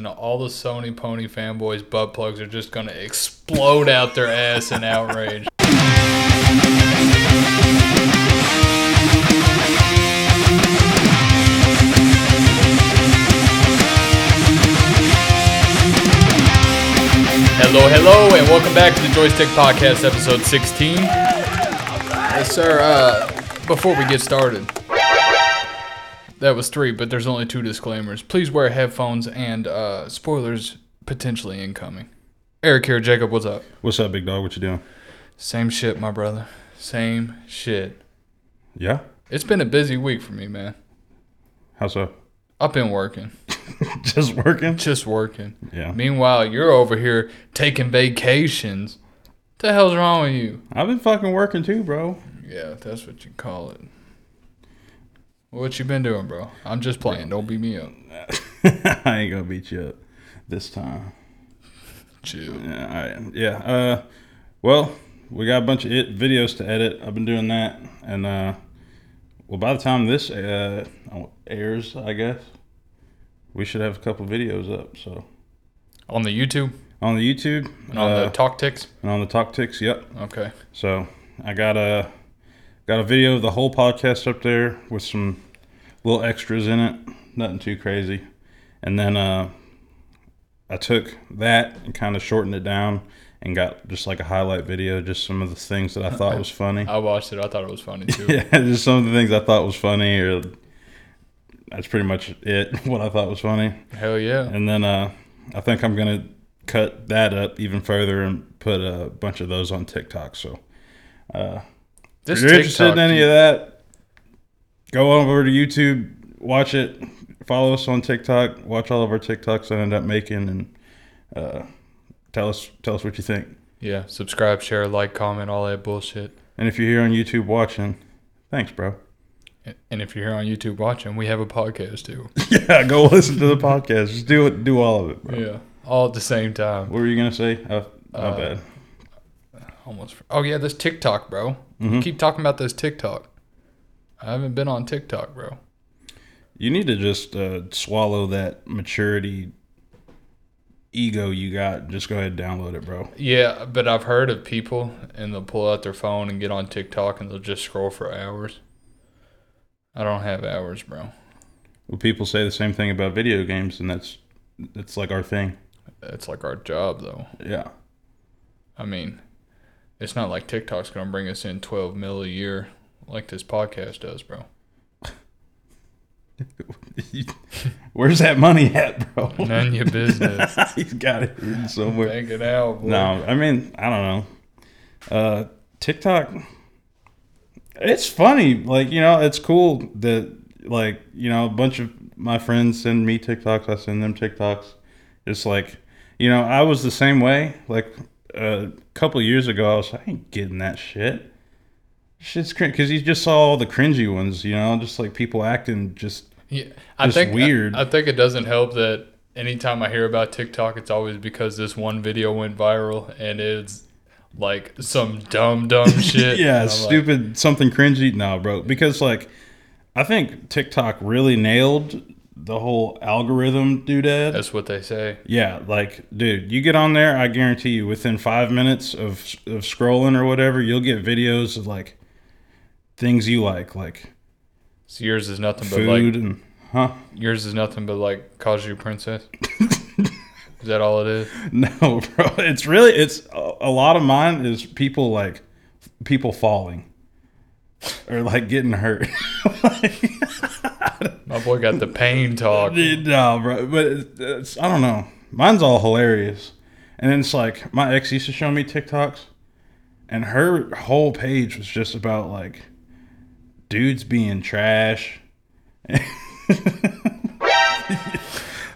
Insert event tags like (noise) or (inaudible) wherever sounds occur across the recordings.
and all the Sony Pony fanboys' butt plugs are just gonna explode out their ass in outrage. (laughs) Hello, hello, and welcome back to the Joystik Podcast, episode 16. Yes, sir. Uh, before we get started, that was three, but there's only two disclaimers. Please wear headphones and uh, spoilers potentially incoming. Erik here, Jacob, what's up? What's up, big dog? What you doing? Same shit, my brother. Same shit. Yeah. It's been a busy week for me, man. How so? I've been working, (laughs) Just working. just working. Yeah. Meanwhile, you're over here taking vacations. the hell's wrong with you? I've been fucking working too, bro. Yeah, that's what you call it. What you been doing, bro? I'm just playing. Don't beat me up. (laughs) I ain't gonna beat you up this time. Chill. Yeah. All right. Yeah. Uh, well, we got a bunch of it videos to edit. I've been doing that, and uh, well, by the time this uh airs, I guess we should have a couple videos up. So On the YouTube on the YouTube and on uh, the TikToks. and on the TikToks. Yep. Okay. So I got a got a video of the whole podcast up there with some little extras in it, nothing too crazy. And then uh, I took that and kind of shortened it down and got just like a highlight video, just some of the things that I thought was funny. I watched it. I thought it was funny too. (laughs) yeah, just some of the things I thought was funny, or that's pretty much it. (laughs) What I thought was funny. Hell yeah. And then uh, I think I'm gonna cut that up even further and put a bunch of those on TikTok. So. Uh, If you're interested in TikTok, any of that, go over to YouTube, watch it, follow us on TikTok, watch all of our TikToks that I end up making, and uh, tell us tell us what you think. Yeah. Subscribe, share, like, comment, all that bullshit. And if you're here on YouTube watching, thanks, bro. And if you're here on YouTube watching, we have a podcast too. (laughs) yeah, go (laughs) listen to the podcast. Just do it, do all of it, bro. yeah. All at the same time. What were you gonna say? Uh, my Uh, bad. Almost. Oh yeah, this TikTok, bro. Mhm. Keep talking about this TikTok. I haven't been on TikTok, bro. You need to just uh, swallow that maturity ego you got. Just go ahead and download it, bro. Yeah, but I've heard of people and they'll pull out their phone and get on TikTok and they'll just scroll for hours. I don't have hours, bro. Well, people say the same thing about video games, and that's that's like our thing. It's like our job, though. Yeah. I mean, it's not like TikTok's gonna bring us in 12 mil a year like this podcast does, bro. (laughs) Where's that money at, bro? None of your business. (laughs) He's got it hidden somewhere. Bank it out, boy. No, I mean, I don't know. Uh, TikTok, it's funny. Like, you know, it's cool that, like, you know, a bunch of my friends send me TikToks. I send them TikToks. It's like, you know, I was the same way. Like, a couple years ago, I was like, I ain't getting that shit. Shit's cringe. Because you just saw all the cringy ones, you know, just like people acting just Yeah, I Just think weird. I, I think it doesn't help that anytime I hear about TikTok, it's always because this one video went viral and it's like some dumb dumb (laughs) shit. yeah, I'm like, stupid something cringy. No, bro, because like I think TikTok really nailed the whole algorithm doodad. that's what they say. Yeah, like dude, you get on there, I guarantee you, within five minutes of of scrolling or whatever, you'll get videos of like things you like, like So yours is nothing but food like and huh? yours is nothing but like Kaiju Princess. (laughs) is that all it is? No, bro, it's really it's a, a lot of mine is people like people falling (laughs) or like getting hurt. (laughs) My boy got the pain talk. No, bro. But it's, it's, I don't know. Mine's all hilarious. And then it's like my ex used to show me TikToks, and her whole page was just about like dudes being trash. (laughs)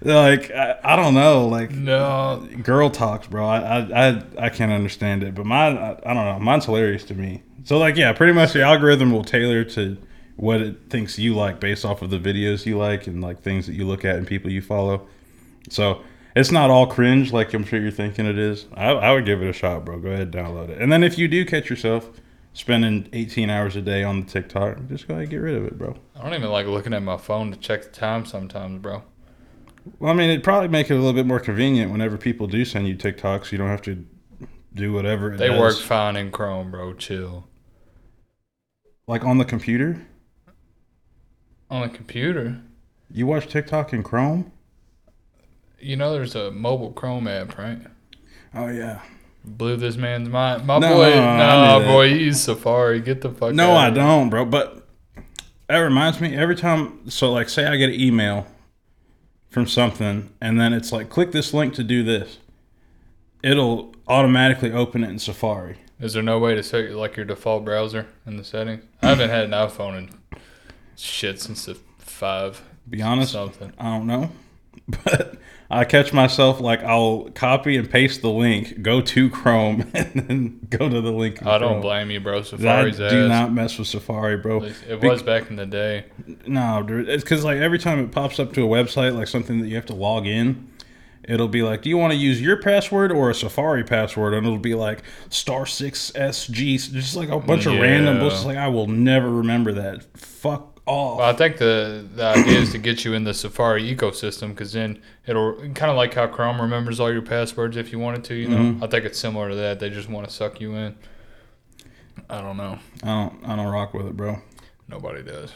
like I, I don't know, like No, girl talks, bro. I I I, I can't understand it, but mine I, I don't know. Mine's hilarious to me. So like yeah, pretty much the algorithm will tailor to what it thinks you like based off of the videos you like and like things that you look at and people you follow. So it's not all cringe like I'm sure you're thinking it is. I, I would give it a shot, bro. Go ahead, download it. And then if you do catch yourself spending 18 hours a day on the TikTok, just go ahead and get rid of it, bro. I don't even like looking at my phone to check the time sometimes, bro. Well, I mean, it'd probably make it a little bit more convenient whenever people do send you TikToks. You don't have to do whatever. It They does. work fine in Chrome, bro. Chill. Like on the computer. On the computer, You watch TikTok in Chrome? you know there's a mobile Chrome app, right? Oh yeah. Blew this man's mind. My No, boy, no, that. boy, he's Safari. Get the fuck No, I don't, bro. But that reminds me every time. So, like, say I get an email from something, and then it's like, click this link to do this. It'll automatically open it in Safari. Is there no way to set like your default browser in the settings? I haven't had an iPhone in shit since the five Be honest, something. I don't know, (laughs) but I catch myself like I'll copy and paste the link, go to Chrome, (laughs) and then go to the link. I don't Chrome. blame you, bro. Safari's I do ass. not mess with Safari, bro. it was back in the day. No, dude. It's because like every time it pops up to a website, like something that you have to log in, it'll be like, "Do you want to use your password or a Safari password?" And it'll be like star six SG, just like a bunch of random Yeah. bullshit. Like I will never remember that. Fuck off. Well, I think the, the idea is to get you in the Safari ecosystem because then it'll kind of like how Chrome remembers all your passwords if you wanted to. You know, Mm-hmm. I think it's similar to that. They just want to suck you in. I don't know. I don't. I don't rock with it, bro. Nobody does.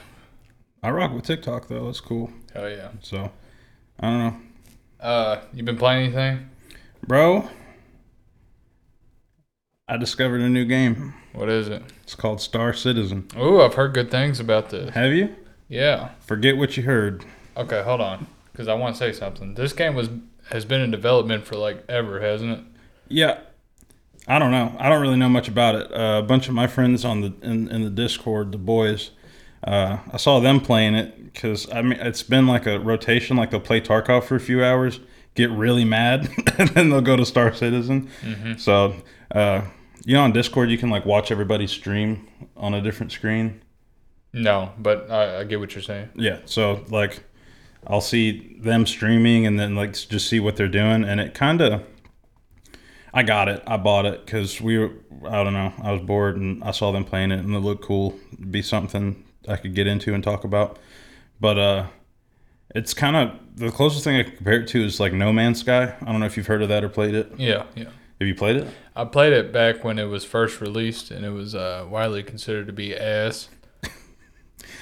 I rock with TikTok though. It's cool. Hell yeah. So I don't know, Uh, you been playing anything? bro. I discovered a new game. What is it? It's called Star Citizen. Ooh, I've heard good things about this. Have you? Yeah. Forget what you heard. Okay, hold on, because I want to say something. This game was has been in development for like ever, hasn't it? Yeah, I don't know. I don't really know much about it. Uh, a bunch of my friends on the in, in the Discord, the boys, uh, I saw them playing it because I mean it's been like a rotation. Like they'll play Tarkov for a few hours, get really mad, (laughs) and then they'll go to Star Citizen. So uh, you know, on Discord you can like watch everybody stream on a different screen. No, but I, I get what you're saying. Yeah. So like, I'll see them streaming and then like just see what they're doing, and it kind of. I got it. I bought it because we were. I don't know. I was bored and I saw them playing it and it looked cool. It'd be something I could get into and talk about. But uh, it's kind of the closest thing I compare it to is like No Man's Sky. I don't know if you've heard of that or played it. Yeah, yeah. Have you played it? I played it back when it was first released, and it was uh, widely considered to be ass. (laughs)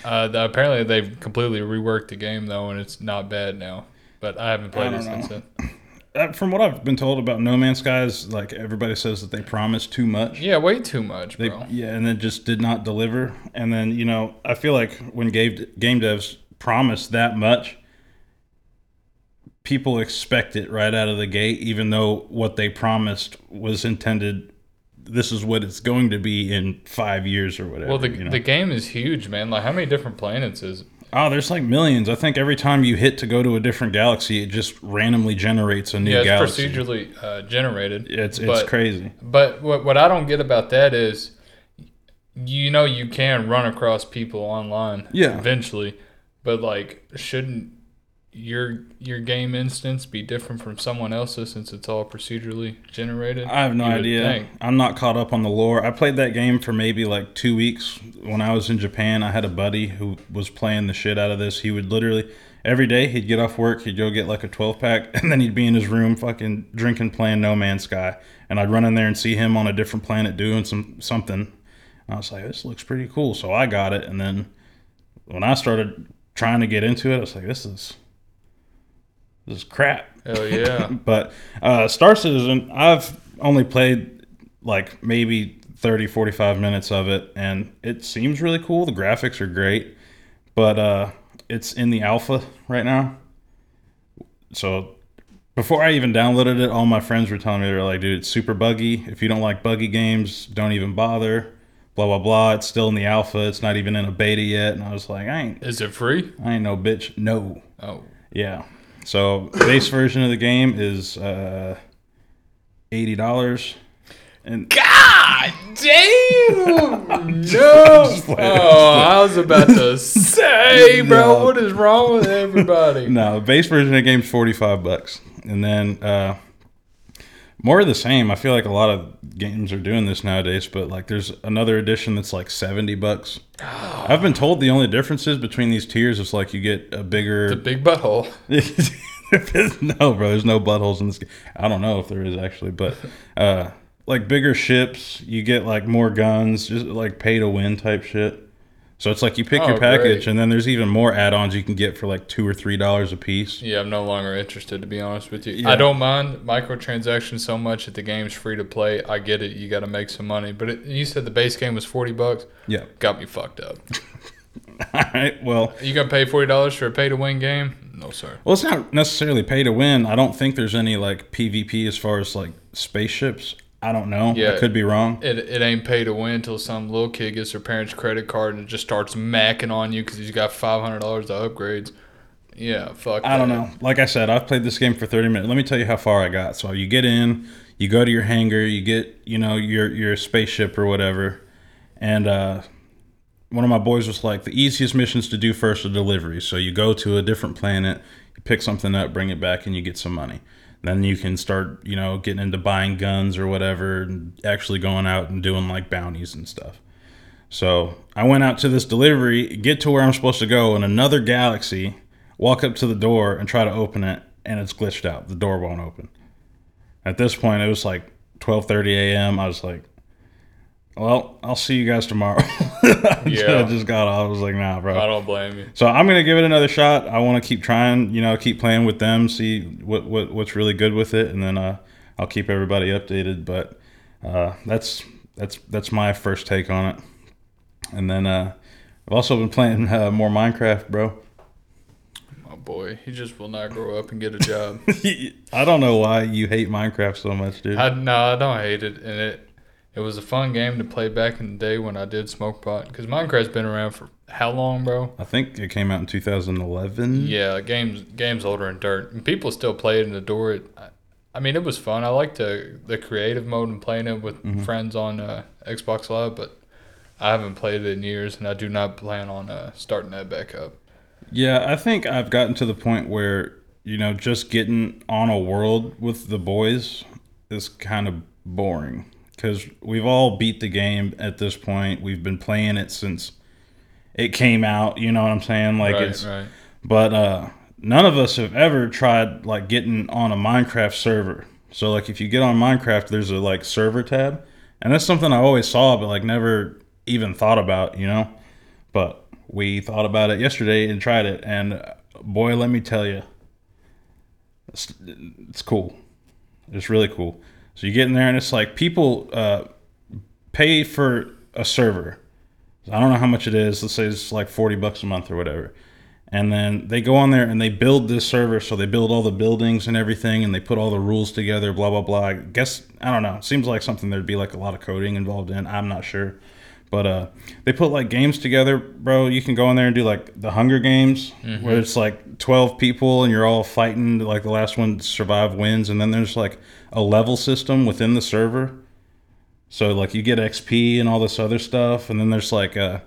Uh, the, apparently, they've completely reworked the game though, and it's not bad now. But I haven't played I it don't since then. From what I've been told about No Man's Sky, is like everybody says that they promise too much. Yeah, way too much, They, bro. yeah, and then just did not deliver. And then you know, I feel like when game game devs promise that much, people expect it right out of the gate, even though what they promised was intended. This is what it's going to be in five years or whatever. well, the, you know? the game is huge, man. Like, how many different planets is? Oh, there's like millions. I think every time you hit to go to a different galaxy, it just randomly generates a new Yeah, it's galaxy. procedurally uh, generated. It's it's but, crazy. But what what I don't get about that is, you know, you can run across people online. Yeah. Eventually, but like, shouldn't your your game instance be different from someone else's since it's all procedurally generated? I have no idea. think. I'm not caught up on the lore. I played that game for maybe like two weeks when I was in Japan. I had a buddy who was playing the shit out of this. He would literally every day he'd get off work, he'd go get like a 12 pack, (laughs) and then he'd be in his room fucking drinking, playing No Man's Sky. And I'd run in there and see him on a different planet doing some something. And I was like, this looks pretty cool. So I got it, and then when I started trying to get into it, I was like, this is this is crap. Hell yeah. (laughs) But uh, Star Citizen, I've only played like maybe 30, 45 minutes of it, and it seems really cool. The graphics are great, but uh, it's in the alpha right now. So before I even downloaded it, all my friends were telling me they're like, dude, it's super buggy. If you don't like buggy games, don't even bother. Blah blah blah. It's still in the alpha. It's not even in a beta yet. And I was like, I ain't, is it free? I ain't no bitch. No. Oh, Yeah. So base version of the game is uh, eighty dollars, and God damn! (laughs) no. Oh, I was about to (laughs) say, bro, No. what is wrong with everybody? (laughs) no base version of the game's forty five bucks, and then uh, more of the same. I feel like a lot of games are doing this nowadays, but like there's another edition that's like seventy bucks. (sighs) I've been told the only differences between these tiers is like you get a bigger The big butthole. (laughs) no, bro, there's no buttholes in this game. I don't know if there is actually, but uh, like bigger ships, you get like more guns, just like pay to win type shit. So it's like you pick Oh, your package, great. and then there's even more add-ons you can get for like two or three dollars a piece. Yeah, I'm no longer interested to be honest with you. Yeah. I don't mind microtransactions so much that the game's free to play. I get it. You got to make some money, but it, you said the base game was forty bucks. Yeah. Got me fucked up. (laughs) All right. Well, You got to pay forty dollars for a pay to win game? No, sir. well, it's not necessarily pay to win. I don't think there's any like PvP as far as like spaceships. I don't know. Yeah. I could be wrong. It, it ain't pay to win until some little kid gets their parents' credit card and it just starts macking on you because he's got five hundred dollars to upgrades. Yeah, fuck. I don't know. Like I said, I've played this game for 30 minutes. Let me tell you how far I got. So you get in, you go to your hangar, you get, you know, your your spaceship or whatever. And uh one of my boys was like, the easiest missions to do first are deliveries. So you go to a different planet, you pick something up, bring it back, and you get some money. Then you can start, you know, getting into buying guns or whatever, and actually going out and doing like bounties and stuff. So I went out to this delivery, get to where I'm supposed to go in another galaxy, walk up to the door and try to open it, and it's glitched out. The door won't open. At this point, it was like 12:30 a.m. I was like, "Well, I'll see you guys tomorrow." (laughs) Yeah. I just got off. I was like, "Nah, bro." I don't blame you. So I'm gonna give it another shot. I want to keep trying, you know, keep playing with them, see what, what what's really good with it, and then uh, I'll keep everybody updated. But uh, that's that's that's my first take on it. And then uh, I've also been playing uh, more Minecraft, bro. My boy, he just will not grow up and get a job. (laughs) I don't know why you hate Minecraft so much, dude. I no, I don't hate it, and it it was a fun game to play back in the day when I did smoke pot. Because Minecraft's been around for how long, bro? I think it came out in 2011. Yeah, games games older than dirt, and people still play it and adore it. I, I mean, it was fun. I liked the the creative mode and playing it with Mm-hmm. friends on uh, Xbox Live, but I haven't played it in years, and I do not plan on uh, starting that back up. Yeah, I think I've gotten to the point where, you know, just getting on a world with the boys is kind of boring because we've all beat the game at this point. We've been playing it since it came out, you know what I'm saying? Like right, it's right. but uh none of us have ever tried like getting on a Minecraft server. So like if you get on Minecraft there's a like server tab and that's something I always saw but like never even thought about, you know? But we thought about it yesterday and tried it and boy let me tell you it's, it's cool. It's really cool. So you get in there and it's like people uh pay for a server. I don't know how much it is. Let's say it's like 40 bucks a month or whatever. And then they go on there and they build this server. So they build all the buildings and everything and they put all the rules together, blah, blah, blah. I guess, I don't know. It seems like something there'd be like a lot of coding involved in. I'm not sure. But uh, they put like games together, bro. You can go in there and do like the Hunger Games, where it's like 12 people and you're all fighting. Like the last one to survive wins. And then there's like a level system within the server. So like you get XP and all this other stuff, and then there's like a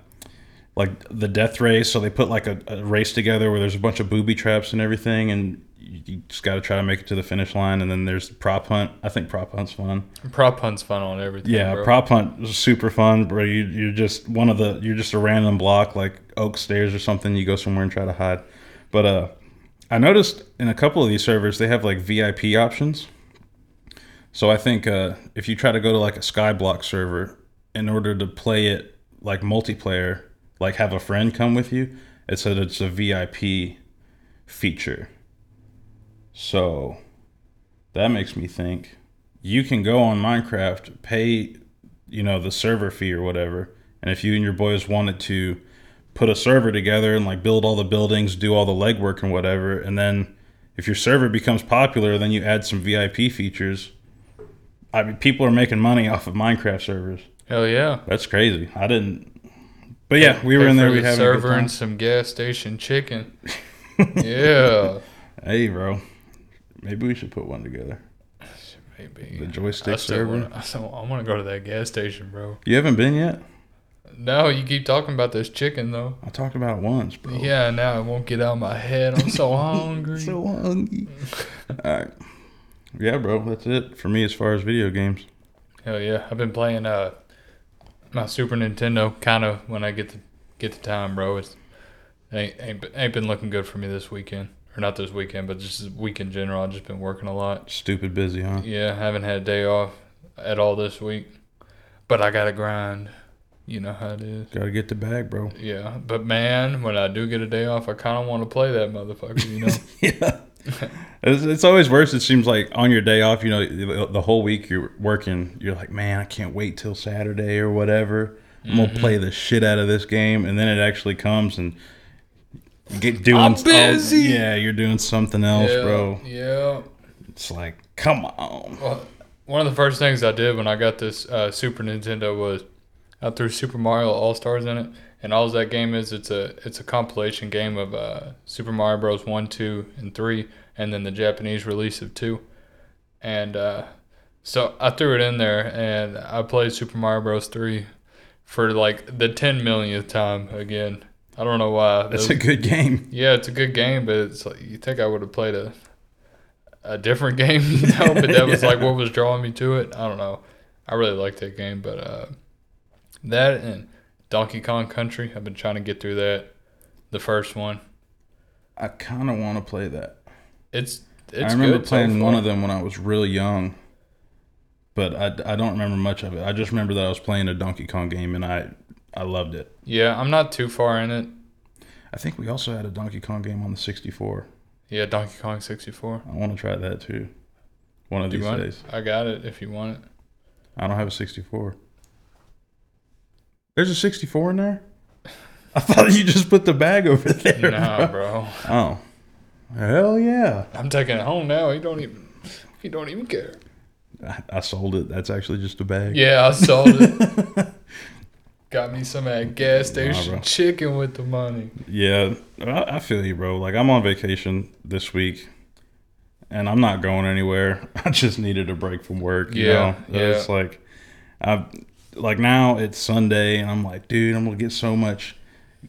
like the death race. So they put like a, a race together where there's a bunch of booby traps and everything, and you, you just got to try to make it to the finish line. And then there's prop hunt. I think prop hunt's fun. Prop hunt's fun on everything. Yeah, bro. prop hunt is super fun, bro. You you're just one of the you're just a random block like oak stairs or something. You go somewhere and try to hide. But uh, I noticed in a couple of these servers they have like VIP options. So I think uh, if you try to go to like a Skyblock server in order to play it like multiplayer, like have a friend come with you, it said it's a VIP feature. So that makes me think you can go on Minecraft, pay, you know, the server fee or whatever, and if you and your boys wanted to put a server together and like build all the buildings, do all the legwork and whatever, and then if your server becomes popular, then you add some VIP features. I mean, people are making money off of Minecraft servers. Hell yeah. That's crazy. I didn't. But yeah, we were in there. We the having a server and some gas station chicken. (laughs) yeah, Hey, bro. Maybe we should put one together. maybe. The I Joystik still server. wanna, I, still, I want to go to that gas station, bro. You haven't been yet? No, you keep talking about this chicken though. I talked about it once, bro. Yeah, now it won't get out of my head. I'm so (laughs) hungry. So hungry. All right. Yeah, bro. That's it for me as far as video games. Hell yeah, I've been playing uh my Super Nintendo kind of when I get the get the time, bro. It's ain't ain't, been- ain't been looking good for me this weekend. or not this weekend, but just this week in general. I've just been working a lot. Stupid busy, huh? Yeah, haven't had a day off at all this week, but I gotta grind. You know how it is. Gotta get the bag, bro. Yeah, but man, when I do get a day off, I kind of want to play that motherfucker. You know. (laughs) yeah. (laughs) It's, it's always worse. It seems like on your day off, you know, the, whole week you're working, you're like, man, I can't wait till Saturday or whatever. I'm gonna play the shit out of this game, and then it actually comes and you get doing. I'm oh, busy. yeah, you're doing something else, yeah, bro. Yeah. It's like, come on. Well, one of the first things I did when I got this uh, Super Nintendo was I threw Super Mario All Stars in it, and all that game is it's a it's a compilation game of uh, Super Mario Bros. One, two, and three, and then the Japanese release of two, and uh, so I threw it in there and I played Super Mario Bros. three for like the ten millionth time again. I don't know why. That's Those- a good game. yeah, it's a good game, but it's like you think I would have played a a different (laughs) game, (laughs) you know? But that was (laughs) like what was drawing me to it. I don't know. I really like that game, but uh, that and Donkey Kong Country, I've been trying to get through that. The first one, I kind of want to play that. it's it's I remember so playing one of them when I was really young, but I, I don't remember much of it. I just remember that I was playing a Donkey Kong game and I I loved it. Yeah, I'm not too far in it. I think we also had a Donkey Kong game on the 64. Yeah, Donkey Kong 64. I want to try that too. One of Do these days. I got it if you want it. I don't have a 64. There's a 64 in there? I thought you just put the bag over (laughs) there. Nah, bro. Oh. Hell yeah. I'm taking it home now. You don't even you don't even care. I, I sold it. That's actually just a bag. Yeah, I sold it. (laughs) Got me some that gas station chicken with the money. Yeah, I, I feel you, bro. Like I'm on vacation this week, and I'm not going anywhere. (laughs) I just needed a break from work. You Yeah, know? yeah. It's like, I like now it's Sunday, and I'm like, dude, I'm gonna get so much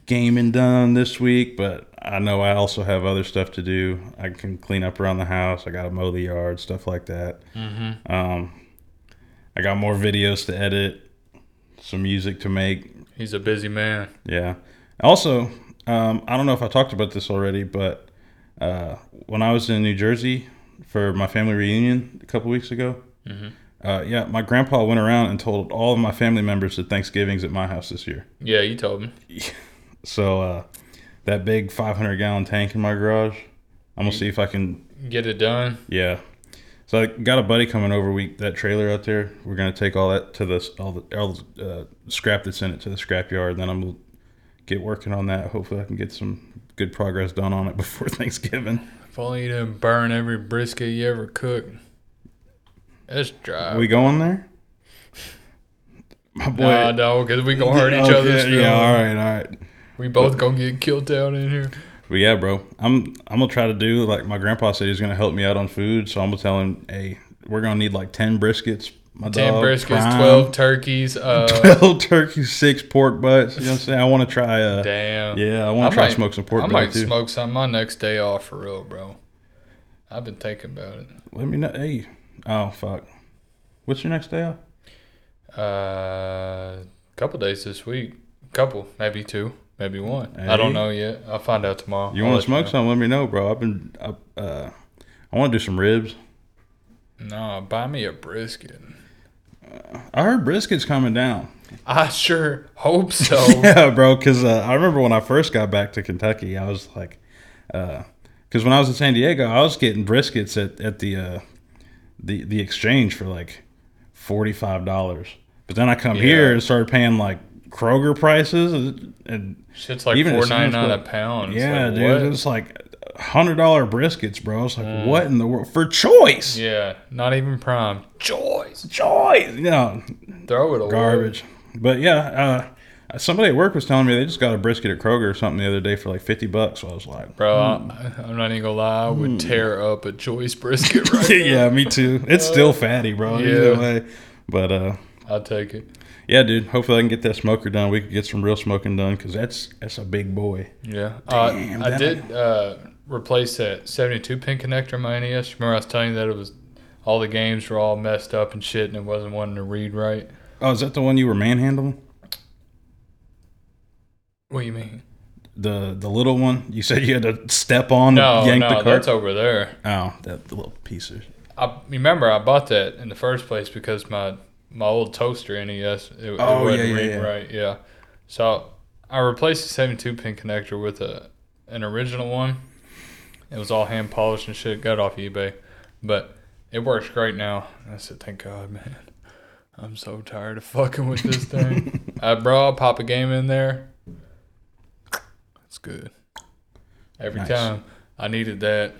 gaming done this week, but I know I also have other stuff to do. I can clean up around the house. I got to mow the yard, stuff like that. Mm-hmm. Um, I got more videos to edit, some music to make. He's a busy man. Yeah. Also, um, I don't know if I talked about this already, but uh, when I was in New Jersey for my family reunion a couple weeks ago, Mhm. Uh, yeah, my grandpa went around and told all of my family members that Thanksgiving's at my house this year. Yeah, you told me. (laughs) So uh, that big 500 gallon tank in my garage, I'm gonna see if I can. Get it done. Yeah. So I got a buddy coming over. We that trailer out there. We're gonna take all that to the all the, all the uh, scrap that's in it to the scrap yard. Then I'm gonna get working on that. Hopefully, I can get some good progress done on it (laughs) before Thanksgiving. If only you didn't burn every brisket you ever cooked. It's dry. Are we going there? My boy. Nah, no, because we gonna hurt each Okay, other's feelings. Yeah, all right, all right. We both gonna get killed down in here. But yeah, bro, I'm I'm gonna try to do like my grandpa said he's gonna help me out on food. So I'm gonna tell him, hey, we're gonna need like ten briskets. My Ten dog, briskets, prime, twelve turkeys. Uh, (laughs) twelve turkeys, six pork butts. You know what I'm saying? I want to try. Uh, damn. yeah, I want to try to smoke some pork I might too. smoke some my next day off for real, bro. I've been thinking about it. Let me know. Hey, oh fuck, what's your next day off? Uh, couple days this week. Couple, maybe two, maybe one. I don't know yet. I'll find out tomorrow. You I'll want to smoke know. some? Let me know, bro. I've been. I, uh, I want to do some ribs. No, buy me a brisket. I heard brisket's coming down. (laughs) I sure hope so. (laughs) yeah, bro. Because uh, I remember when I first got back to Kentucky, I was like, because when I was in San Diego, I was getting briskets at at the uh, the the exchange for like forty five dollars. But then I come Yeah. here and started paying like Kroger prices, and, Shit's like Even four ninety nine a pound. It's yeah, like, dude, what? it was like hundred dollar briskets, bro. It's like what in the world for choice? Yeah, not even prime. Choice. Choice, you know, Throw it away. garbage. But yeah, uh, somebody at work was telling me they just got a brisket at Kroger or something the other day for like fifty bucks. So I was like, Bro, I, I'm not even gonna lie. I would tear up a choice brisket (laughs) right now. yeah, me too. It's still fatty, bro. Either way. But uh, I'll take it. yeah, dude. Hopefully, I can get that smoker done. We could get some real smoking done because that's that's a big boy. Yeah. Damn, uh, I did uh, replace that 72 pin connector in my NES. Remember I was telling you that it was all the games were all messed up and shit and it wasn't wanting to read right? Oh, is that the one you were manhandling? What do you mean? The the little one. You said you had to step on No, to yank no, the cart. that's over there. oh, that the little piece of. I remember I bought that in the first place because my my old toaster NES it, it Oh, wasn't yeah, yeah, yeah. right. Yeah, so I replaced the 72 pin connector with a an original one. It was all hand polished and shit. Got it off eBay, but it works great now. I said, thank God, man. I'm so tired of fucking with this thing. (laughs) I bro, I'll pop a game in there. It's good. Every Nice. time I needed that.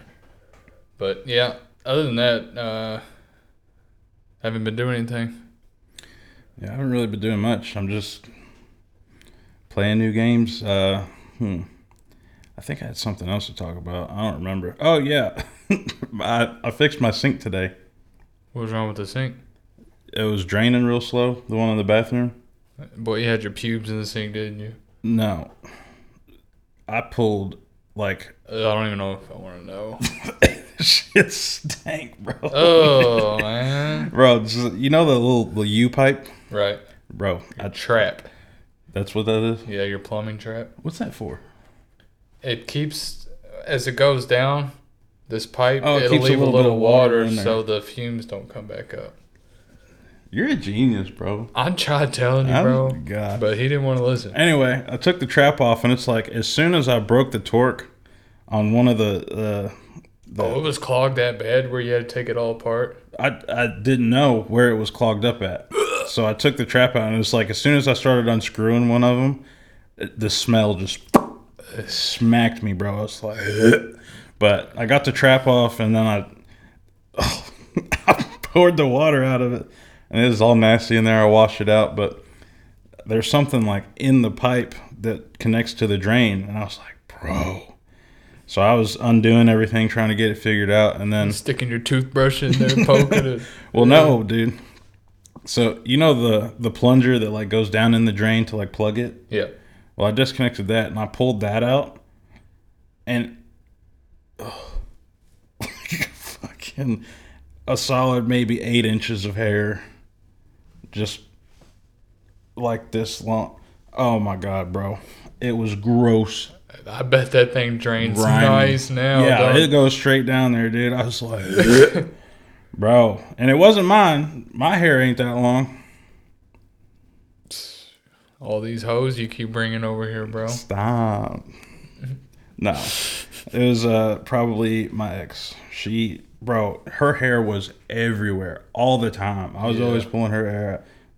But yeah, other than that, uh haven't been doing anything. Yeah, I haven't really been doing much. I'm just playing new games. Uh, hmm. I think I had something else to talk about. I don't remember. Oh yeah, (laughs) I I fixed my sink today. What was wrong with the sink? It was draining real slow. The one in the bathroom. Boy, you had your pubes in the sink, didn't you? No, I pulled like Uh, I don't even know if I want to know. (laughs) shit stank, bro. Oh (laughs) man, Bro, just- you know the little the U pipe, right? bro. a trap. that's what that is. Yeah, your plumbing trap. What's that for? It keeps as it goes down. This pipe, Oh, it a leave a little little, bit of water water, so the fumes don't come back up. You're a genius, bro. I tried telling you, I'm- bro, God. but he didn't want to listen. Anyway, I took the trap off, and it's like as soon as I broke the torque on one of the, uh, the Oh, it was clogged that bad where you had to take it all apart. I I didn't know where it was clogged up at, (sighs) so I took the trap out, and it's like as soon as I started unscrewing one of them, it- the smell just smacked me, bro. I was like, (sighs) but I got the trap off, and then I, (laughs) I poured the water out of it, and it was all nasty in there. I washed it out, but there's something like in the pipe that connects to the drain, and I was like, bro. So I was undoing everything, trying to get it figured out, and then Sticking your toothbrush in there, poking it. (laughs) well, no, dude. So you know the the plunger that like goes down in the drain to like plug it. Yeah. Well, I disconnected that and I pulled that out, and oh, (laughs) fucking a solid maybe eight inches of hair, just like this long. Oh my god, bro! It was gross. I bet that thing drains Grimy. nice now. yeah, it goes straight down there, dude. I was like, (laughs) bro, and it wasn't mine. My hair ain't that long. All these hoes you keep bringing over here, bro. Stop. (laughs) No, it was uh probably my ex. She, bro, her hair was everywhere all the time. I was Yeah. always pulling her hair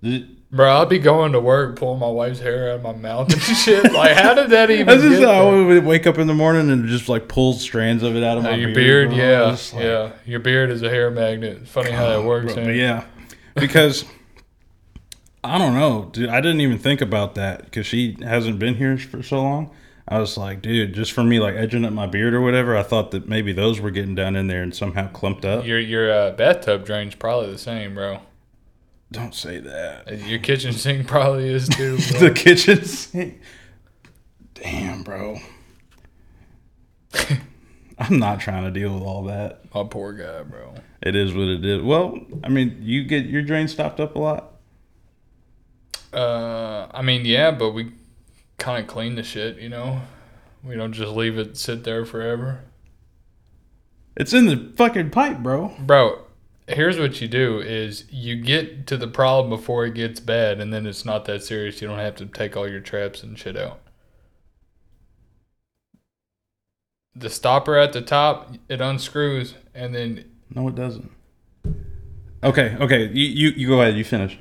out. Bro, I'd be going to work pulling my wife's hair out of my mouth and shit. Like, how did that (laughs) even That's just get how I would wake up in the morning and just like pull strands of it out of Uh, my your beard. beard, yeah, like, yeah. Your beard is a hair magnet. It's funny how that (sighs) works. Bro, but yeah, because I don't know, dude. I didn't even think about that because she hasn't been here for so long. I was like, dude, just for me like edging up my beard or whatever, I thought that maybe those were getting down in there and somehow clumped up. Your your uh, bathtub drain's probably the same, bro. Don't say that. Uh, Your kitchen sink (laughs) probably is too. (laughs) The kitchen sink. Damn, bro. (laughs) I'm not trying to deal with all that. my poor guy, bro. It is what it is. Well, I mean, you get your drain stopped up a lot. Uh, I mean, yeah, but we kind of clean the shit, you know. We don't just leave it sit there forever, It's in the fucking pipe, bro. bro. Here's what you do: is you get to the problem before it gets bad, and then it's not that serious. You don't have to take all your traps and shit out. The stopper at the top, it unscrews, and then No, it doesn't. Okay, okay. You you, you go ahead. You finish.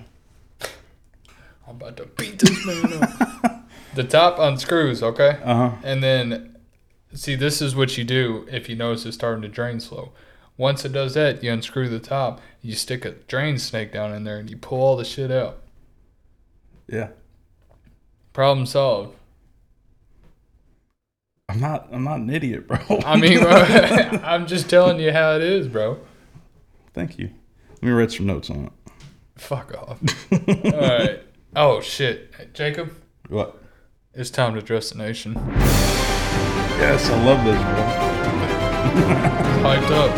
I'm about to beat this man up. (laughs) the top unscrews, okay? Uh huh. And then, see, this is what you do if you notice it's starting to drain slow. Once it does that, you unscrew the top, you stick a drain snake down in there, and you pull all the shit out. Yeah. Problem solved. I'm not. I'm not an idiot, bro. (laughs) I mean, bro, (laughs) (laughs) I'm just telling you how it is, bro. Thank you. Let me write some notes on it. Fuck off. all right. Oh, shit. Jacob, What? It's time to dress the nation. Yes, I love this, bro. (laughs) Hyped up.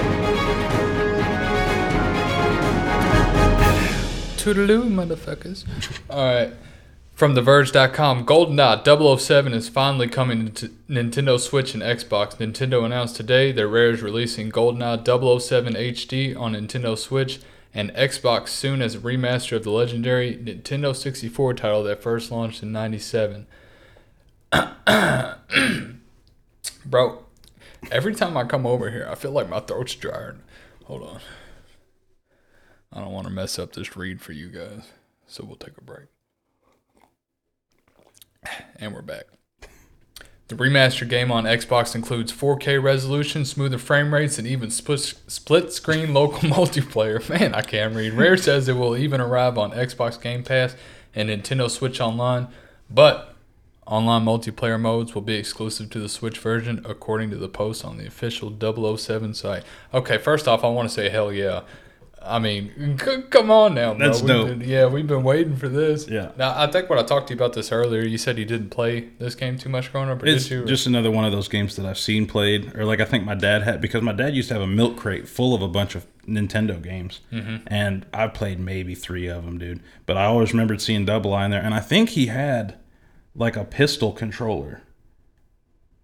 Toodaloo, motherfuckers. All right. From TheVerge.com, GoldenEye 007 is finally coming to Nintendo Switch and Xbox. Nintendo announced today that Rare is releasing GoldenEye 007 HD on Nintendo Switch and Xbox soon as a remaster of the legendary Nintendo 64 title that first launched in 97. (coughs) Bro, every time I come over here, I feel like my throat's dry. Hold on. I don't want to mess up this read for you guys, so we'll take a break. And we're back. The remastered game on Xbox includes 4K resolution, smoother frame rates, and even split, split screen local (laughs) multiplayer. Man, I can't read. Rare says it will even arrive on Xbox Game Pass and Nintendo Switch Online, but online multiplayer modes will be exclusive to the Switch version, according to the post on the official 007 site. Okay, first off, I want to say hell yeah. I mean, c- come on now, bro. That's We've dope. been- yeah, we've been waiting for this. Yeah. Now, I think when I talked to you about this earlier, you said you didn't play this game too much growing up, or It's did you? just another one of those games that I've seen played, or like I think my dad had because my dad used to have a milk crate full of a bunch of Nintendo games, Mm-hmm. and I played maybe three of them, dude. But I always remembered seeing Double Eye in there, and I think he had like a pistol controller.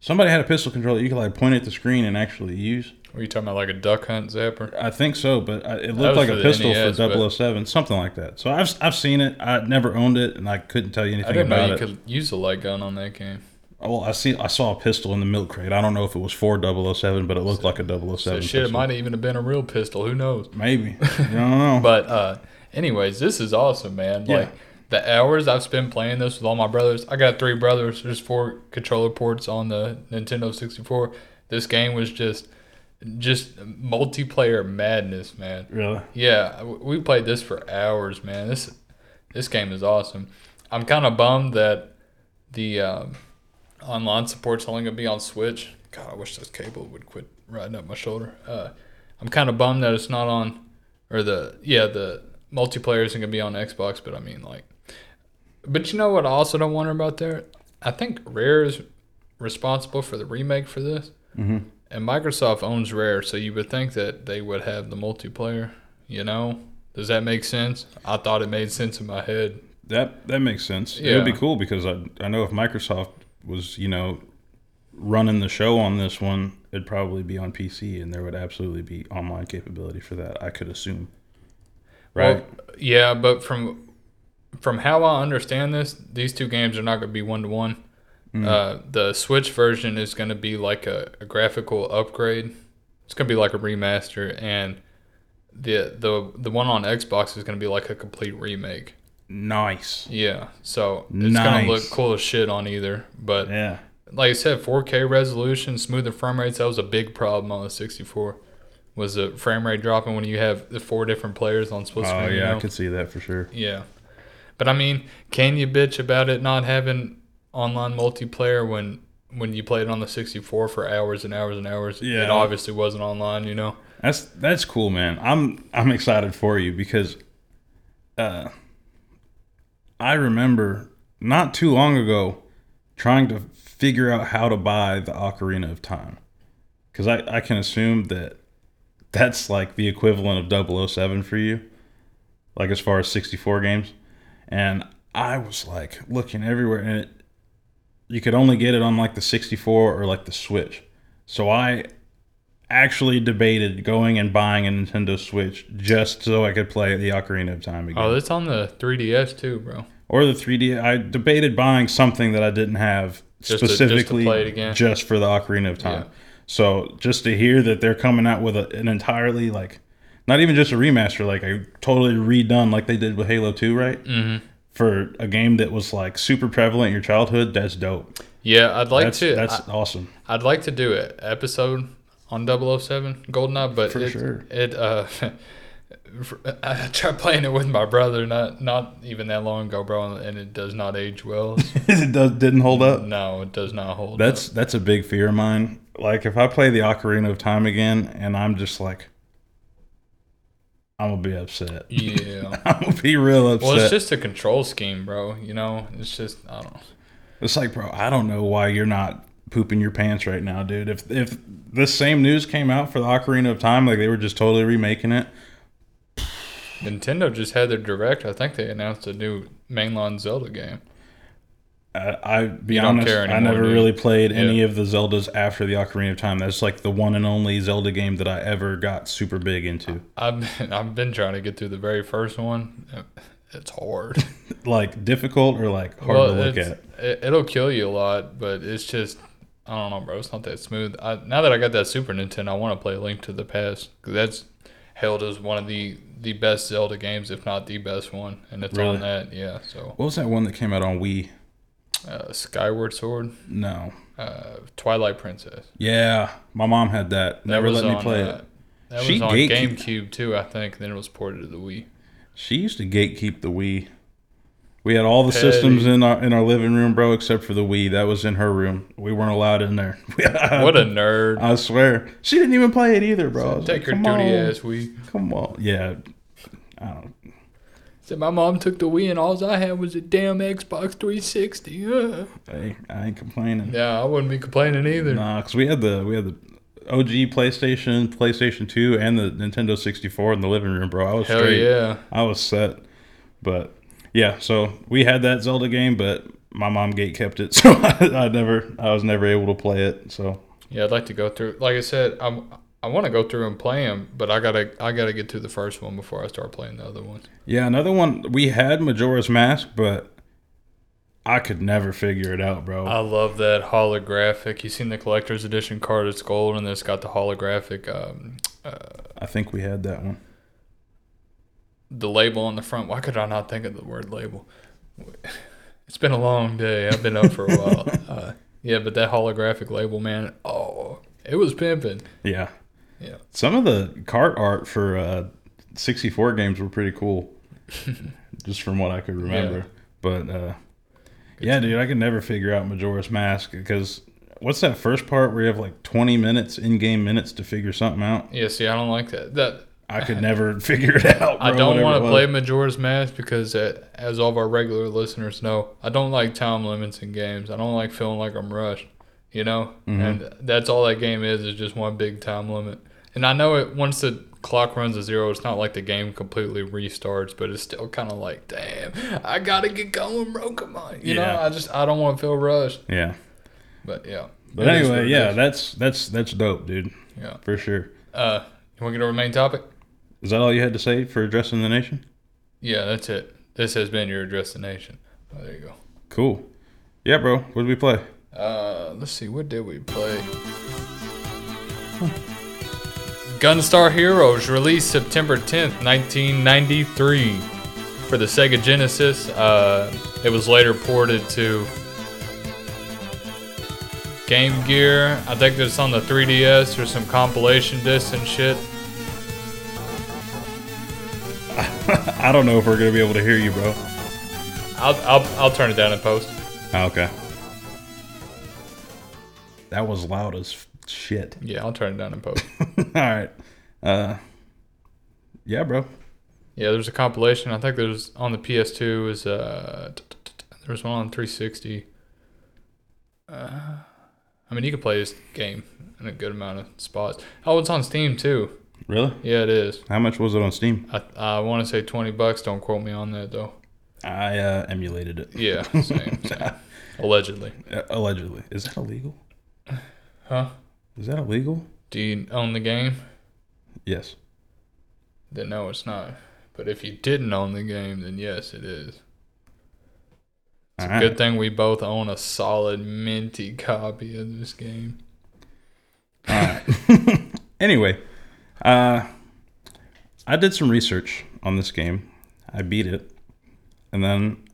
Somebody had a pistol controller you could like point at the screen and actually use. Were you talking about like a duck hunt zapper? I think so, but I- it looked like a pistol NES, for but- 007, something like that. So I've I've seen it. I never owned it, and I couldn't tell you I anything didn't know about you it. could use a light gun on that game. Well, I see. I saw a pistol in the milk crate. I don't know if it was for 007, but it looked like a 007. So shit, it might even have been a real pistol. Who knows? Maybe. (laughs) I don't know. But uh, anyways, this is awesome, man. Yeah. Like the hours I've spent playing this with all my brothers. I got three brothers. There's four controller ports on the Nintendo 64. This game was just, just multiplayer madness, man. really? Yeah, we played this for hours, man. This, this game is awesome. I'm kind of bummed that the um, online support's only gonna be on Switch. God, I wish this cable would quit riding up my shoulder. Uh, I'm kind of bummed that it's not on, or the yeah the multiplayer isn't gonna be on Xbox. But I mean like, but you know what? I also don't wonder about there. I think Rare is responsible for the remake for this, Mm-hmm. and Microsoft owns Rare, so you would think that they would have the multiplayer. You know, does that make sense? I thought it made sense in my head. That that makes sense. Yeah. It would be cool because I I know if Microsoft was you know running the show on this one, it'd probably be on PC, and there would absolutely be online capability for that. I could assume. Right. Well, yeah, but from from how I understand this, these two games are not going to be one to one. Uh, the Switch version is going to be like a, a graphical upgrade. It's going to be like a remaster, and the the the one on Xbox is going to be like a complete remake. nice. Yeah, so it's going to look cool as shit on either. But Yeah. like I said, 4K resolution, smoother frame rates. That was a big problem on the 64. Was the frame rate dropping when you have the four different players on split Oh screen? you yeah, know? I could see that for sure. Yeah. But I mean, can you bitch about it not having online multiplayer when when you played on the 64 for hours and hours and hours? Yeah. It obviously wasn't online, you know? That's that's cool, man. I'm I'm excited for you because uh I remember not too long ago trying to figure out how to buy the Ocarina of Time. Cuz I I can assume that that's like the equivalent of 007 for you. Like as far as 64 games. And I was like looking everywhere and it you could only get it on like the 64 or like the Switch. So I actually debated going and buying a Nintendo Switch just so I could play the Ocarina of Time again. Oh, it's on the 3DS too, bro. or the 3D. I debated buying something that I didn't have Just to- just to specifically play it again. just for the Ocarina of Time. Yeah. So just to hear that they're coming out with a, an entirely like, not even just a remaster, like a totally redone, like they did with Halo 2, right? Mm-hmm. For a game that was like super prevalent in your childhood, that's dope. Yeah, I'd like that's to. that's awesome. I, would like to do an episode on 007 GoldenEye, but For it, sure. it uh, (laughs) I tried playing it with my brother not not even that long ago, bro, and it does not age well. (laughs) it does, didn't hold up. no, it does not hold. That's that's a big fear of mine. Like if I play the Ocarina of Time again and I'm just like I'm gonna be upset. yeah. (laughs) I'm gonna be real upset. Well, it's just a control scheme, bro. You know, it's just I don't know. It's like, bro, I don't know why you're not pooping your pants right now, dude. If if this same news came out for the Ocarina of Time, like they were just totally remaking it. Nintendo just had their direct. I think they announced a new mainline Zelda game. I, I be honest, care I never you? really played any Yeah. of the Zeldas after the Ocarina of Time. That's like the one and only Zelda game that I ever got super big into. I've been, I've been trying to get through the very first one. It's hard. (laughs) Like difficult or like hard well, to look at. It, it'll kill you a lot, but it's just I don't know, bro. It's not that smooth. I, now that I got that Super Nintendo, I want to play Link to the Past that's held as one of the the best Zelda games, if not the best one, and it's Really? on that. Yeah, so What was that one that came out on Wii? Uh, Skyward Sword, No. uh, Twilight Princess. Yeah, my mom had that. That Never let me on, play uh, it. That She was on gatekeep- GameCube too, I think. Then it was ported to the Wii. She used to gatekeep the Wii. We had all the Petty. systems in our in our living room, bro, except for the Wii. That was in her room. We weren't allowed in there. (laughs) What a nerd! I swear, she didn't even play it either, bro. Was Take like, "Come duty on, ass Wii. Come on, yeah. I don't. Said my mom took the Wii and all I had was a damn Xbox 360. Uh. (laughs) Hey, I ain't complaining. Yeah, I wouldn't be complaining either. Nah, cause we had the we had the OG PlayStation, PlayStation Two, and the Nintendo sixty four in the living room, bro. I was Hell straight. yeah. I was set. But yeah, so we had that Zelda game, but my mom gate kept it, (laughs) so I, I never, I was never able to play it. So Yeah, I'd like to go through. Like I said, I'm. I want to go through and play them, but I gotta. I gotta get through the first one before I start playing the other one. yeah, another one we had Majora's Mask, but I could never figure it out, bro. I love that holographic. You seen the collector's edition card? It's gold, and it's got the holographic. Um, I think we had that one. the label on the front. Why could I not think of the word label? (laughs) It's been a long day. I've been up for a while. (laughs) Uh, yeah, but that holographic label, man. Oh, it was pimping. Yeah, Yeah. some of the cart art for uh, sixty four games were pretty cool, (laughs) just from what I could remember. Yeah. But uh, yeah, dude, I could never figure out Majora's Mask because what's that first part where you have like twenty minutes in game minutes to figure something out? Yeah. See, I don't like that. That I could never (laughs) figure it out. I don't want to play Majora's Mask because, uh, as all of our regular listeners know, I don't like time limits in games. I don't like feeling like I'm rushed, you know. Mm-hmm. And that's all that game is is just one big time limit. And I know it once the clock runs to zero, it's not like the game completely restarts, but it's still kind of like, damn, I gotta get going, bro. Come on, you know. Yeah. I just I don't want to feel rushed, Yeah, but yeah. but It anyway, yeah, that's that's that's dope, dude, yeah. for sure. Uh, you want to get the main topic? Is that all you had to say for addressing the nation? Yeah, that's it. This has been your address the nation. Oh, there you go. Cool. Yeah, bro. What did we play? Uh, let's see, what did we play? Gunstar Heroes released September 10th, 1993 for the Sega Genesis. Uh, it was later ported to Game Gear. I think it's on the 3DS or some compilation disc and shit. (laughs) I don't know if we're gonna be able to hear you, bro. I'll, I'll, I'll turn it down in post. Okay. That was loud as shit. Yeah, I'll turn it down in post. (laughs) all right. Uh, yeah, bro. Yeah, there's a compilation. I think there's on the PS2 is uh t- t- t- there's one on 360. Uh, I mean, you can play this game in a good amount of spots. Oh, it's on Steam too. Really? Yeah, it is. How much was it on Steam? I I want to say 20 bucks. Don't quote me on that though. I uh, emulated it. Yeah, same. same. (laughs) Allegedly. Uh, allegedly. Is that illegal? Huh? Is that illegal? Do you own the game? Yes. Then no, it's not. But if you didn't own the game, then yes, it is. All It's a right. good thing we both own a solid minty copy of this game. All right. (laughs) (laughs) anyway, uh, I did some research on this game. I beat it, and then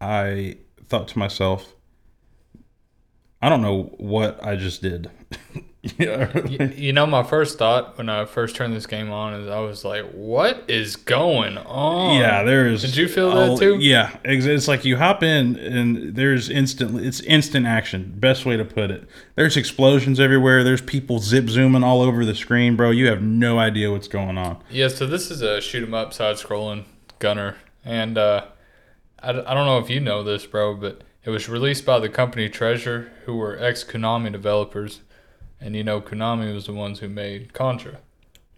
I thought to myself, I don't know what I just did. (laughs) yeah. Y- you know, my first thought when I first turned this game on is I was like, "What is going on?" Yeah, there's. Did you feel that too? Yeah, it's, it's like you hop in and there's instant. It's instant action. Best way to put it. There's explosions everywhere. There's people zip zooming all over the screen, bro. You have no idea what's going on. Yeah. So this is a shoot 'em up, side scrolling gunner, and uh, I, I don't know if you know this, bro, but it was released by the company Treasure, who were ex Konami developers, and you know Konami was the ones who made Contra.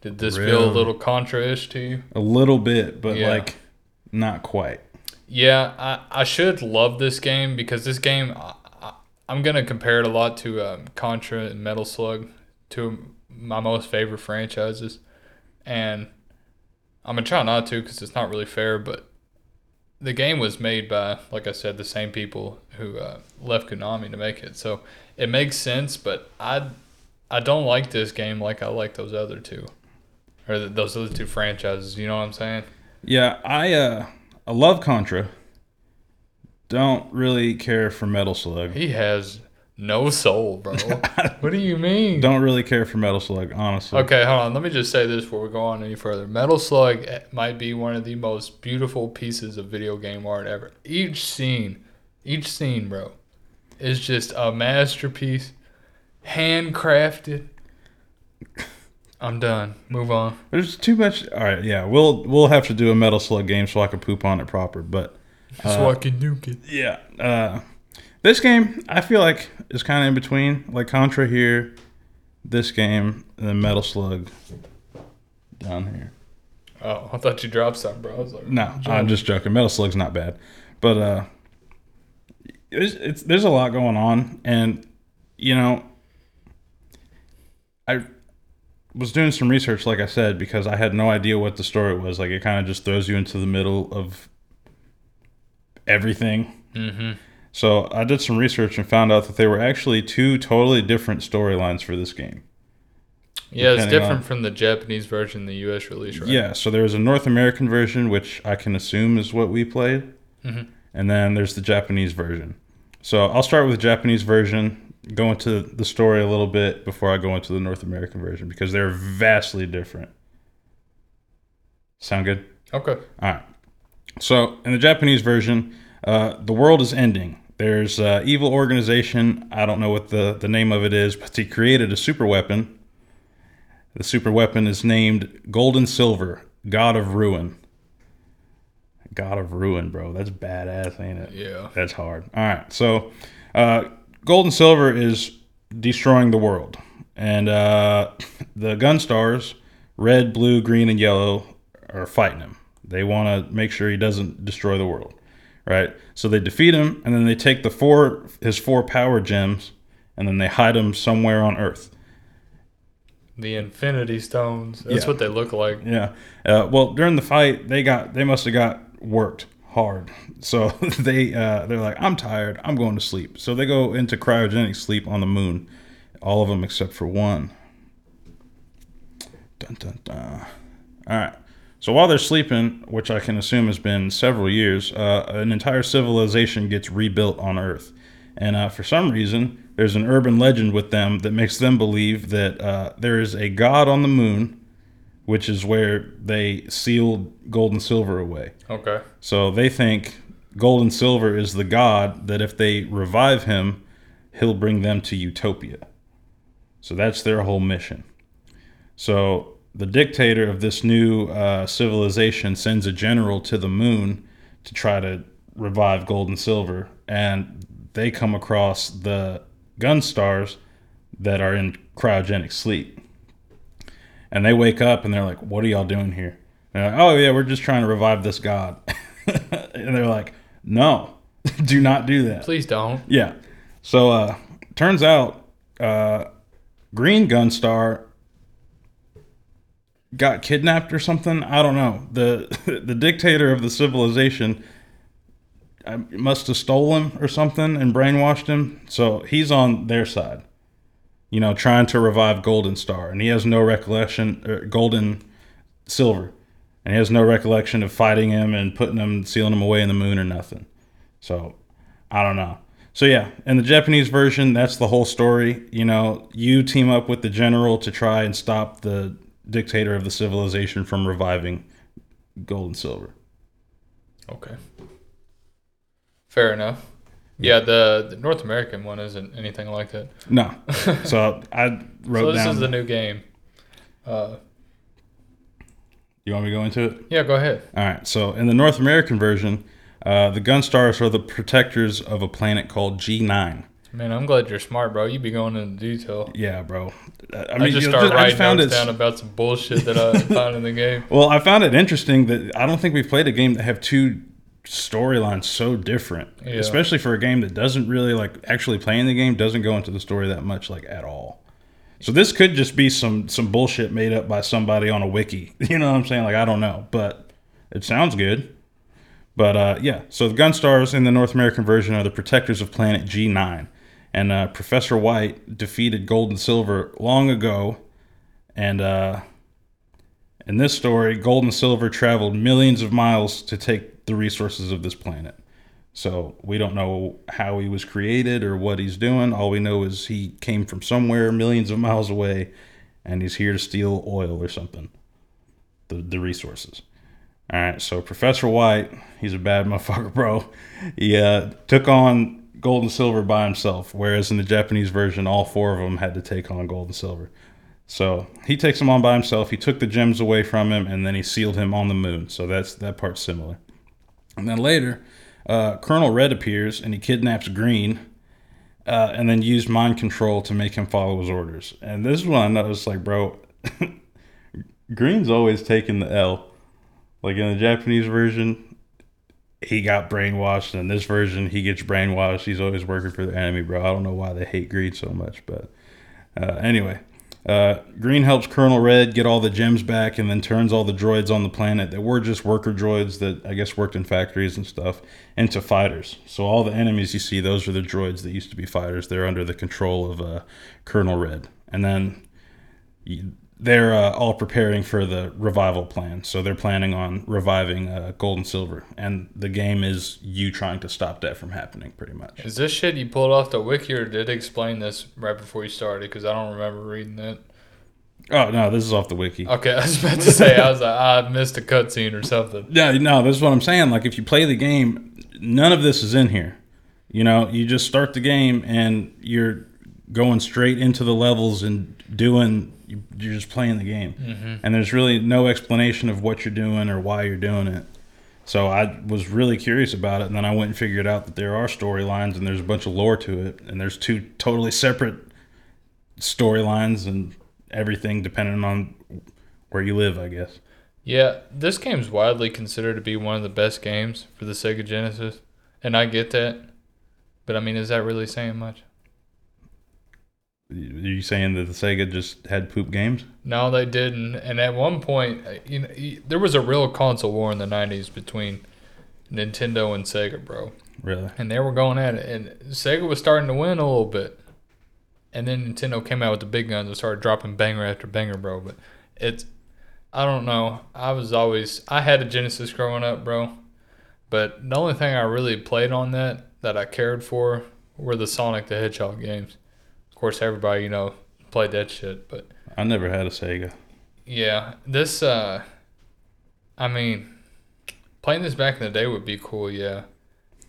Did this feel a little Contra-ish to you? A little bit, but Yeah. like not quite. Yeah, I, I should love this game because this game I, I'm gonna compare it a lot to um, Contra and Metal Slug, two my most favorite franchises, and I'm gonna try not to because it's not really fair. But the game was made by, like I said, the same people who uh, left Konami to make it, so it makes sense. But I I don't like this game like I like those other two, or th- those other two franchises. You know what I'm saying? Yeah, I uh I love Contra. Don't really care for Metal Slug. He has no soul, bro. (laughs) what do you mean? Don't really care for Metal Slug, honestly. Okay, hold on. Let me just say this before we go on any further. Metal Slug eh, might be one of the most beautiful pieces of video game art ever. Each scene, each scene, bro, is just a masterpiece, handcrafted. I'm done. Move on. There's too much. All right, yeah, we'll we'll have to do a Metal Slug game so I can poop on it proper. But so I can nuke it. yeah, uh, this game I feel like is kind of in between, like Contra here, this game, and then Metal Slug down here. Oh, I thought you dropped some, bro. I was like, No, I'm just joking. Metal Slug's not bad, but uh, it's, it's there's a lot going on, and you know, I was doing some research, like I said, because I had no idea what the story was. Like it kind of just throws you into the middle of everything. Mm-hmm. So I did some research and found out that there were actually two totally different storylines for this game. Yeah, it's different on- from the Japanese version, the U.S. release, right? Yeah, so there's a North American version, which I can assume is what we played, Mhm. and then there's the Japanese version. So I'll start with the Japanese version, go into the story a little bit before I go into the North American version because they're vastly different. Sound good? Okay. All right. So in the Japanese version, uh, the world is ending. There's uh, evil organization. I don't know what the, the name of it is, but he created a super weapon. The super weapon is named Golden Silver, God of Ruin. God of Ruin, bro. That's badass, ain't it? Yeah. That's hard. All right. So, uh, gold and silver is destroying the world. And uh, (laughs) the Gunstars, red, blue, green, and yellow, are fighting him. They want to make sure he doesn't destroy the world. Right? So they defeat him, and then they take the four his four power gems, and then they hide him somewhere on Earth. The Infinity Stones. That's Yeah. what they look like. Yeah. Uh, well, during the fight, they got they must have got worked hard. So (laughs) they uh, they're like, I'm tired. I'm going to sleep. So they go into cryogenic sleep on the moon. All of them except for one. Dun dun dun. All right. So while they're sleeping, which I can assume has been several years, uh, an entire civilization gets rebuilt on Earth. And uh, for some reason, there's an urban legend with them that makes them believe that uh, there is a god on the moon, which is where they sealed gold and silver away. Okay. So they think gold and silver is the god that if they revive him, he'll bring them to utopia. So that's their whole mission. So the dictator of this new uh, civilization sends a general to the moon to try to revive gold and silver, and they come across the gun stars that are in cryogenic sleep. And they wake up and they're like, "What are y'all doing here?" Like, "Oh yeah, we're just trying to revive this god." (laughs) and they're like, "No, (laughs) do not do that." Please don't. Yeah. So uh turns out uh Green Gunstar got kidnapped or something. I don't know. The (laughs) the dictator of the civilization uh, must have stole him or something and brainwashed him. So he's on their side. You know, trying to revive Golden Star and he has no recollection er, Golden Silver. And he has no recollection of fighting him and putting him sealing him away in the moon or nothing. So I don't know. So yeah, in the Japanese version, that's the whole story. You know, you team up with the general to try and stop the dictator of the civilization from reviving gold and silver. Okay. Fair enough. Yeah, the, the North American one isn't anything like that. No, (laughs) so I wrote So this down. is the new game. Uh, you want me to go into it? yeah, go ahead. All right. So in the North American version, uh, the Gunstars are the protectors of a planet called G9. Man, I'm glad you're smart, bro. You'd be going into detail. Yeah, bro. I, I, mean, just you start know, I writing found notes down about some bullshit that I (laughs) found in the game. Well, I found it interesting that I don't think we've played a game that have two storylines so different, Yeah. especially for a game that doesn't really like actually playing the game doesn't go into the story that much like at all. So this could just be some some bullshit made up by somebody on a wiki. (laughs) You know what I'm saying? Like I don't know, but it sounds good. But uh, yeah, so the Gunstars in the North American version are the protectors of planet G9, and uh, Professor White defeated Gold and Silver long ago, and uh, in this story, Gold and Silver traveled millions of miles to take the resources of this planet. So we don't know how he was created or what he's doing. All we know is he came from somewhere millions of miles away, and he's here to steal oil or something. The the resources. All right, so Professor White, he's a bad (laughs) motherfucker, bro. He uh, took on Gold and Silver by himself, whereas in the Japanese version, all four of them had to take on Gold and Silver. So he takes him on by himself. He took the gems away from him, and then he sealed him on the moon. So that's that part's similar. And then later, uh, Colonel Red appears and he kidnaps Green, uh, and then used mind control to make him follow his orders. And this is when I noticed, like, bro, (laughs) Green's always taking the L. Like in the Japanese version, he got brainwashed. and In this version, he gets brainwashed. He's always working for the enemy, bro. I don't know why they hate Green so much, but uh, anyway. Uh, Green helps Colonel Red get all the gems back and then turns all the droids on the planet that were just worker droids that I guess worked in factories and stuff into fighters. So all the enemies you see, those are the droids that used to be fighters. They're under the control of uh, Colonel Red. And then they're uh, all preparing for the revival plan. So they're planning on reviving uh, Gold and Silver. And the game is you trying to stop that from happening, pretty much. Is this shit you pulled off the wiki or did explain this right before you started? Because I don't remember reading it. Oh, no, this is off the wiki. Okay, (laughs) I was about to say I was like I missed a cutscene or something. Yeah, no, this is what I'm saying. Like, if you play the game, none of this is in here. You know, you just start the game and you're going straight into the levels and doing. You're just playing the game, mm-hmm. and there's really no explanation of what you're doing or why you're doing it. So I was really curious about it, and then I went and figured out that there are storylines and there's a bunch of lore to it, and there's two totally separate storylines and everything depending on where you live, I guess. Yeah, this game's widely considered to be one of the best games for the Sega Genesis, and I get that. But I mean, is that really saying much? Are you saying that the Sega just had poop games? No, they didn't. And at one point, you know, there was a real console war in the '90s between Nintendo and Sega, bro. Really? and they were going at it, and Sega was starting to win a little bit. And then Nintendo came out with the big guns and started dropping banger after banger, bro. But it's, I don't know. I was always, I had a Genesis growing up, bro. But the only thing I really played on that that I cared for were the Sonic the Hedgehog games. Of course, everybody you know played that shit, but I never had a Sega. yeah, this, uh, I mean, playing this back in the day would be cool, yeah.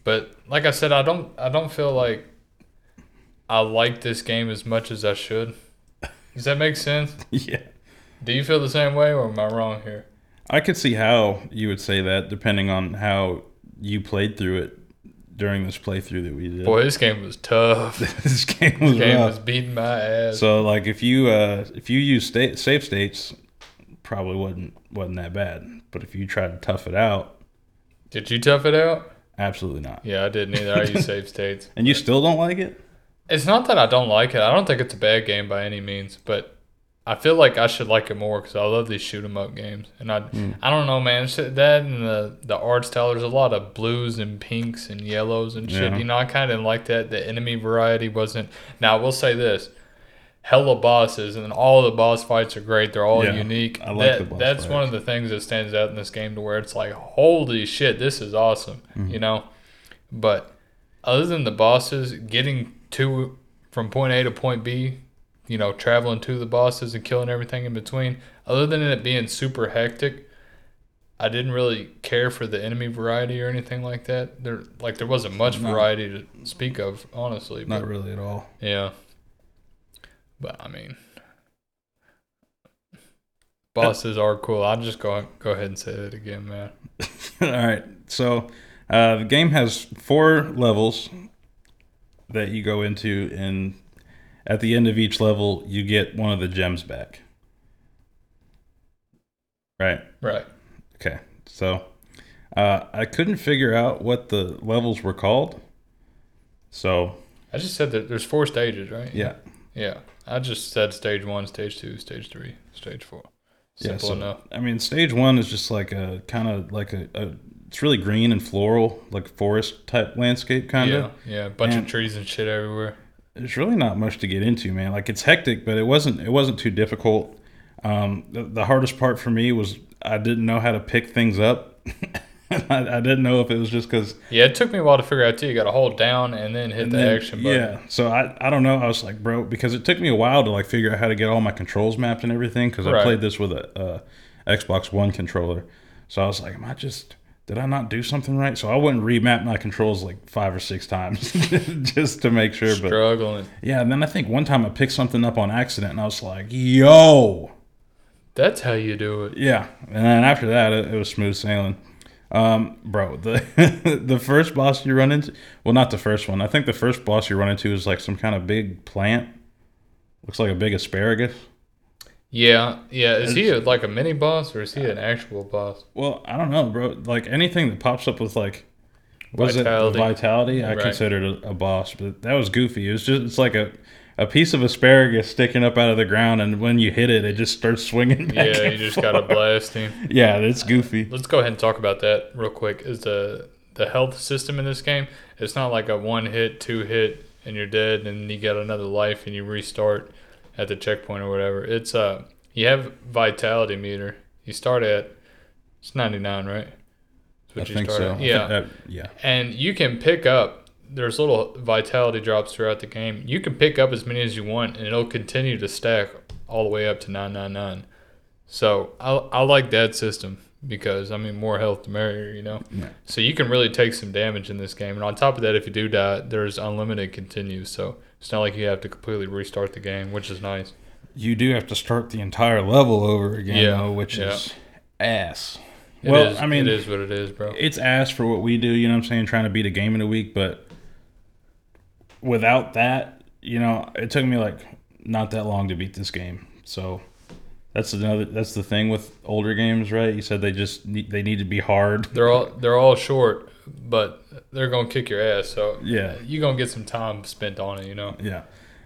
But like I said, I don't, I don't feel like I like this game as much as I should. Does that make sense? (laughs) yeah. Do you feel the same way, or am I wrong here? I could see how you would say that depending on how you played through it during this playthrough that we did. Boy, this game was tough. (laughs) this game was This game rough. was beating my ass. So like if you uh if you use state save states, probably wasn't wasn't that bad. But if you try to tough it out, Did you tough it out? absolutely not. Yeah, I didn't either. I use (laughs) save states. And you still don't like it? It's not that I don't like it. I don't think it's a bad game by any means, but I feel like I should like it more because I love these shoot 'em up games. And I, I don't know, man. That and the the art style. There's a lot of blues and pinks and yellows and shit. Yeah. You know, I kind of like that. The enemy variety wasn't. Now I will say this: hella bosses and all the boss fights are great. They're all Yeah, unique. I like That- the boss That's one of the things that stands out in this game to where it's like, holy shit, this is awesome. Mm-hmm. You know, but other than the bosses, getting to from point A to point B, you know, traveling to the bosses and killing everything in between, other than it being super hectic, I didn't really care for the enemy variety or anything like that. There like there wasn't much No. variety to speak of, honestly. Not But, really at all. yeah. But I mean bosses are cool. I'll just go go ahead and say that again, man. (laughs) All right. So uh, the game has four levels that you go into, and at the end of each level, you get one of the gems back. Right. Right. Okay. So Uh, I couldn't figure out what the levels were called. So I just said that there's four stages, right? yeah, Yeah. I just said stage one, stage two, stage three, stage four. yeah. Simple So, enough. I mean, stage one is just like a kind of like a, a. It's really green and floral, like forest type landscape, kind of. Yeah, yeah. A bunch And- of trees and shit everywhere. There's really not much to get into, man. Like it's hectic, but it wasn't. It wasn't too difficult. Um, the, the hardest part for me was I didn't know how to pick things up. (laughs) I, I didn't know if it was just because Yeah, it took me a while to figure out too. You got to hold down and then hit And the then- action button. Yeah. So I, I don't know. I was like, bro, because it took me a while to like figure out how to get all my controls mapped and everything. Because I played this with a, a Xbox One controller. So I was like, am I just did I not do something right? So I wouldn't remap my controls like five or six times (laughs) just to make sure. But Struggling. yeah, and then I think one time I picked something up on accident and I was like, yo. That's how you do it. Yeah, and then after that, it, it was smooth sailing. Um, bro, the (laughs) the first boss you run into, well, not the first one. I think the first boss you run into is like some kind of big plant. Looks like a big asparagus. Yeah, yeah. Is he a, like a mini boss or is he an actual boss? Well, I don't know, bro. Like anything that pops up with like, was Vitality. it vitality? I Right. considered a, a boss, but that was goofy. It was just it's like a. A piece of asparagus sticking up out of the ground, and when you hit it, it just starts swinging. Yeah, and you just got to forth. blast him. (laughs) Yeah, it's uh, goofy. Let's go ahead and talk about that real quick. Is the the health system in this game? It's not like a one hit, two hit, and you're dead, and you get another life and you restart at the checkpoint or whatever. It's uh, you have vitality meter. You start at it's 99, right? I think so. I Yeah, think that- yeah. and you can pick up there's little vitality drops throughout the game you can pick up as many as you want and it'll continue to stack all the way up to 999 so i, I like that system because i mean more health the merrier you know Yeah. so you can really take some damage in this game and on top of that if you do die there's unlimited continues so it's not like you have to completely restart the game which is nice You do have to start the entire level over again, Yeah, though, which yeah. is ass. It well, is- I mean, it is what it is bro it's ass for what we do. You know what I'm saying? Trying to beat a game in a week, but without that, you know, it took me like not that long to beat this game. So that's another. That's the thing with older games, right? You said they just need, they need to be hard. they're all they're all short but they're gonna kick your ass so Yeah. you're gonna get some time spent on it you know Yeah.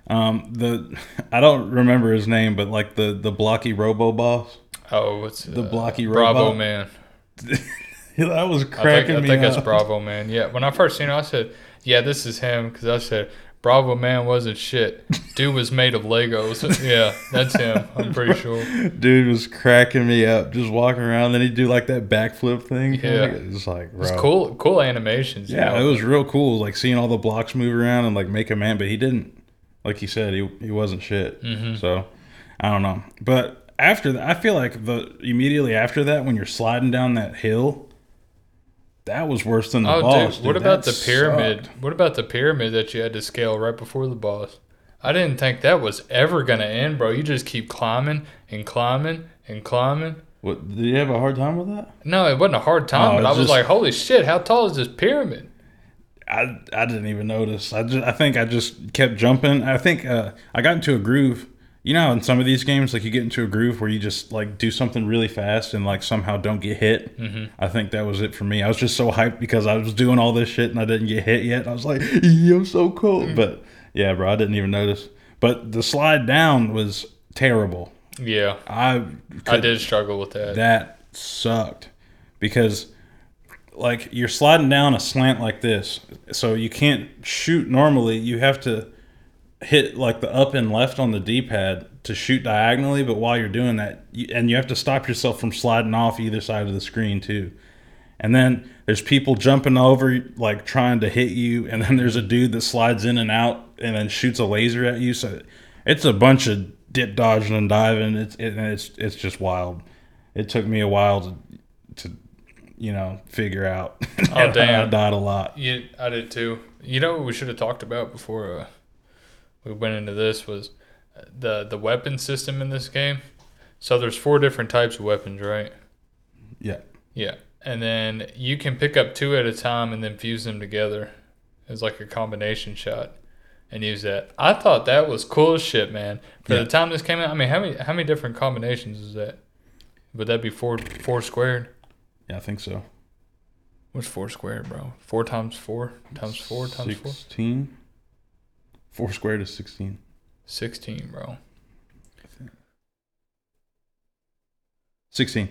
Um, the (laughs) I don't remember his name, but like the the blocky robo boss. Oh, what's The uh, blocky Bravo robot? man? (laughs) that was I think, cracking I think that's Bravo man. Yeah, when I first seen it, I said, "Yeah, this is him," because I said Bravo man wasn't shit. Dude was made of Legos. yeah, that's him. I'm (laughs) pretty sure. Dude was cracking me up just walking around. Then he'd do like that backflip thing. Yeah. It's like, bro. It's cool. Cool animations. Yeah, know? it was real cool. Like seeing all the blocks move around and like make a man, but he didn't. Like he said, he he wasn't shit. Mm-hmm. So I don't know. But after that, I feel like the immediately after that, when you're sliding down that hill, that was worse than the Oh, boss. dude, what dude. about the pyramid? sucked. What about the pyramid that you had to scale right before the boss? I didn't think that was ever gonna end, bro. You just keep climbing and climbing and climbing. What did you have a hard time with that? No, it wasn't a hard time, Oh, but I was just- like, "Holy shit! How tall is this pyramid?" I I didn't even notice. I just I think I just kept jumping. I think uh, I got into a groove. You know, in some of these games, like you get into a groove where you just like do something really fast and like somehow don't get hit. Mm-hmm. I think that was it for me. I was just so hyped because I was doing all this shit and I didn't get hit yet. I was like, "Yeah, I'm so cool. But yeah, bro, I didn't even notice. But the slide down was terrible. Yeah, I I did struggle with that. that sucked because like you're sliding down a slant like this so you can't shoot normally you have to hit like the up and left on the d-pad to shoot diagonally but while you're doing that you, and you have to stop yourself from sliding off either side of the screen too and then there's people jumping over like trying to hit you and then there's a dude that slides in and out and then shoots a laser at you so it's a bunch of dip dodging and diving it's it, it's it's just wild it took me a while to to you know figure out (laughs) Oh, damn. i died a lot Yeah, I did too. You know what we should have talked about before uh, we went into this was uh, the the weapon system in this game. So there's four different types of weapons, right? yeah Yeah, and then you can pick up two at a time and then fuse them together as like a combination shot and use that. I thought that was cool as shit, man. For Yeah. the time this came out, I mean, how many how many different combinations is that? Would that be four four squared? yeah i think so What's four squared, bro? Four times four times four times four. Sixteen. Four squared is sixteen. Sixteen, bro. Sixteen.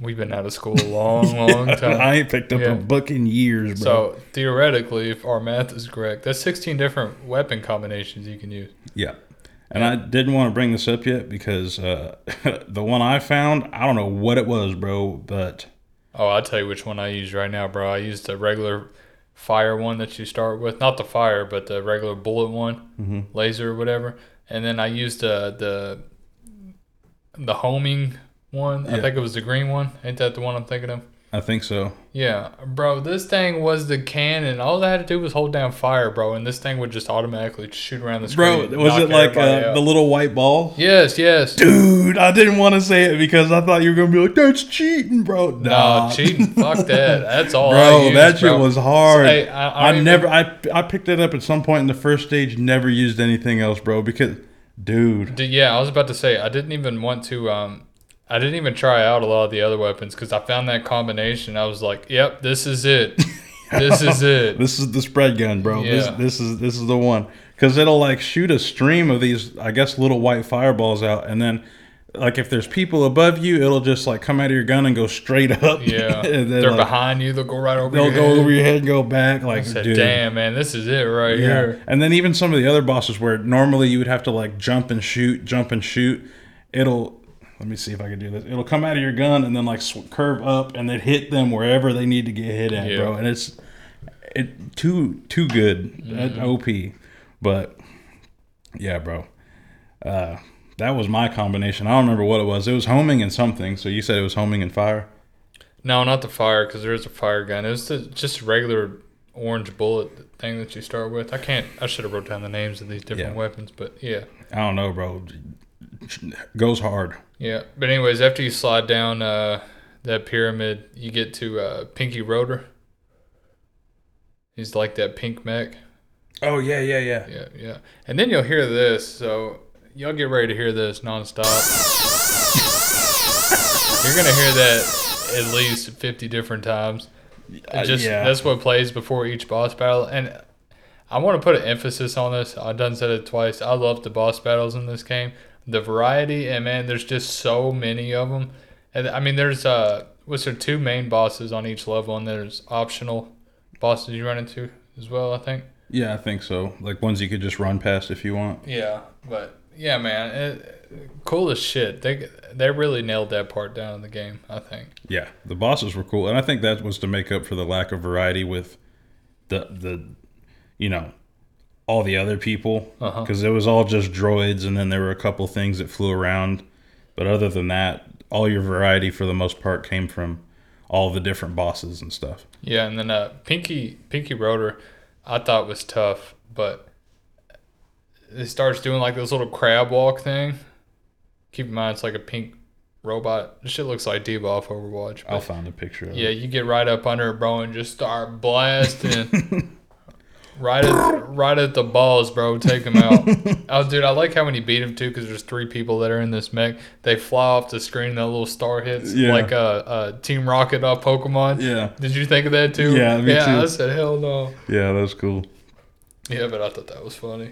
We've been out of school a long, (laughs) long time. I ain't picked up Yeah. a book in years, bro. So theoretically, if our math is correct, that's 16 different weapon combinations you can use. Yeah. And I didn't want to bring this up yet because uh, (laughs) the one I found, I don't know what it was, bro, but Oh, I'll tell you which one I use right now, bro. I used the regular fire one that you start with, not the fire, but the regular bullet one, Mhm. laser or whatever. And then I used uh, the the homing one. I think it was the green one. Ain't that the one I'm thinking of? I think so. Yeah, bro. This thing was the cannon. All I had to do was hold down fire, bro, and this thing would just automatically shoot around the screen. and was it like uh, the little white ball? Yes, yes. Dude, I didn't want to say it because I thought you were going to be like, that's cheating, bro. No, cheating. (laughs) Fuck that. That's all I Bro, used, that shit bro. was hard. Hey, I- I I, even- never, I, I picked it up at some point in the first stage, never used anything else, bro, because, dude. D- Yeah, I was about to say I didn't even want to. Um, I didn't even try out a lot of the other weapons because I found that combination. I was like, "Yep, this is it. this is (laughs) it." This is the spread gun, bro. Yeah. This this is this is the one because it'll like shoot a stream of these, I guess, little white fireballs out, and then like if there's people above you, it'll just like come out of your gun and go straight up. (laughs) Yeah, and then, they're like, behind you. They'll go right over. They'll your go head. over your head and go back. Like, said, dude. "Damn, man, this is it right Yeah. here." And then even some of the other bosses where normally you would have to like jump and shoot, jump and shoot, it'll let me see if I can do this. It'll come out of your gun and then like sw- curve up and then hit them wherever they need to get hit at, Yeah. bro. And it's it too too good at Mm-hmm. OP, but yeah, bro. Uh, that was my combination. I don't remember what it was. It was homing and something. So you said it was homing and fire. No, not the fire because there's a fire gun. It was the, just a regular orange bullet thing that you start with. I can't. I should have wrote down the names of these different Yeah. weapons, but yeah. I don't know, bro. Goes hard. Yeah, but anyways, after you slide down uh, that pyramid, you get to uh, Pinky Roader. He's like that pink mech. Oh yeah, yeah, yeah. Yeah, yeah. And then you'll hear this. So y'all get ready to hear this nonstop. You're gonna hear that at least fifty different times. It just yeah. that's what plays before each boss battle, and I want to put an emphasis on this. I've done said it twice. I love the boss battles in this game, the variety, and man, there's just so many of them. And I mean, there's uh, what's there two main bosses on each level, and there's optional bosses you run into as well. I think. Yeah, I think so. Like ones you could just run past if you want. Yeah, but yeah, man, it, cool as shit. They they really nailed that part down in the game. I think. Yeah, the bosses were cool, and I think that was to make up for the lack of variety with the the, you know, all the other people Uh-huh. because it was all just droids, and then there were a couple things that flew around, but other than that, all your variety for the most part came from all the different bosses and stuff. Yeah, and then uh, Pinky Pinky Roader, I thought was tough, but it starts doing like this little crab walk thing. Keep in mind, it's like a pink robot. This shit looks like D.Va off Overwatch. I'll find a picture of yeah, it. you get right up under it, bro, and just start blasting. (laughs) right at right at the balls, bro. Take him out. (laughs) oh, dude, I like how when you beat him too, because there's three people that are in this mech. They fly off the screen, and that little star hits, Yeah. like a, uh Team Rocket off Pokemon. Yeah, Did you think of that too? Yeah, me yeah, too. I said hell no. yeah, that was cool. Yeah, but I thought that was funny.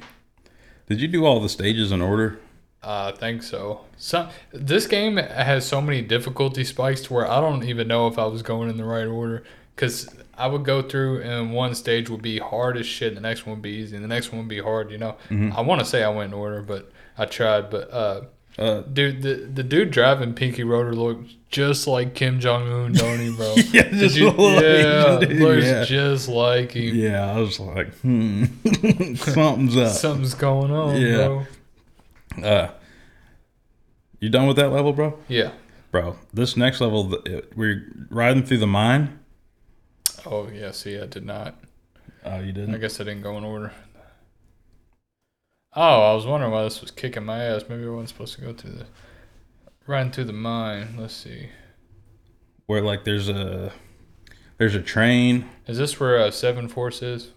Did you do all the stages in order? I think so. Some this game has so many difficulty spikes to where I don't even know if I was going in the right order. Cause I would go through and one stage would be hard as shit, and the next one would be easy, and the next one would be hard. You know, I want to say I went in order, but I tried. But uh, Uh, dude, the the dude driving Pinky Roader looked just like Kim Jong Un, don't he, bro? (laughs) yeah, just you- like- yeah, dude, looks yeah. just like him. Yeah, I was like, hmm, (laughs) something's up. Something's going on, Yeah. bro. Uh, you done with that level, bro? Yeah. Bro, this next level, we're riding through the mine. Oh yeah. See, I did not. Oh, you didn't? I guess I didn't go in order. Oh, I was wondering why this was kicking my ass. Maybe I wasn't supposed to go through the riding through the mine. Let's see. Where like there's a there's a train, Is this where uh, Seven Force is?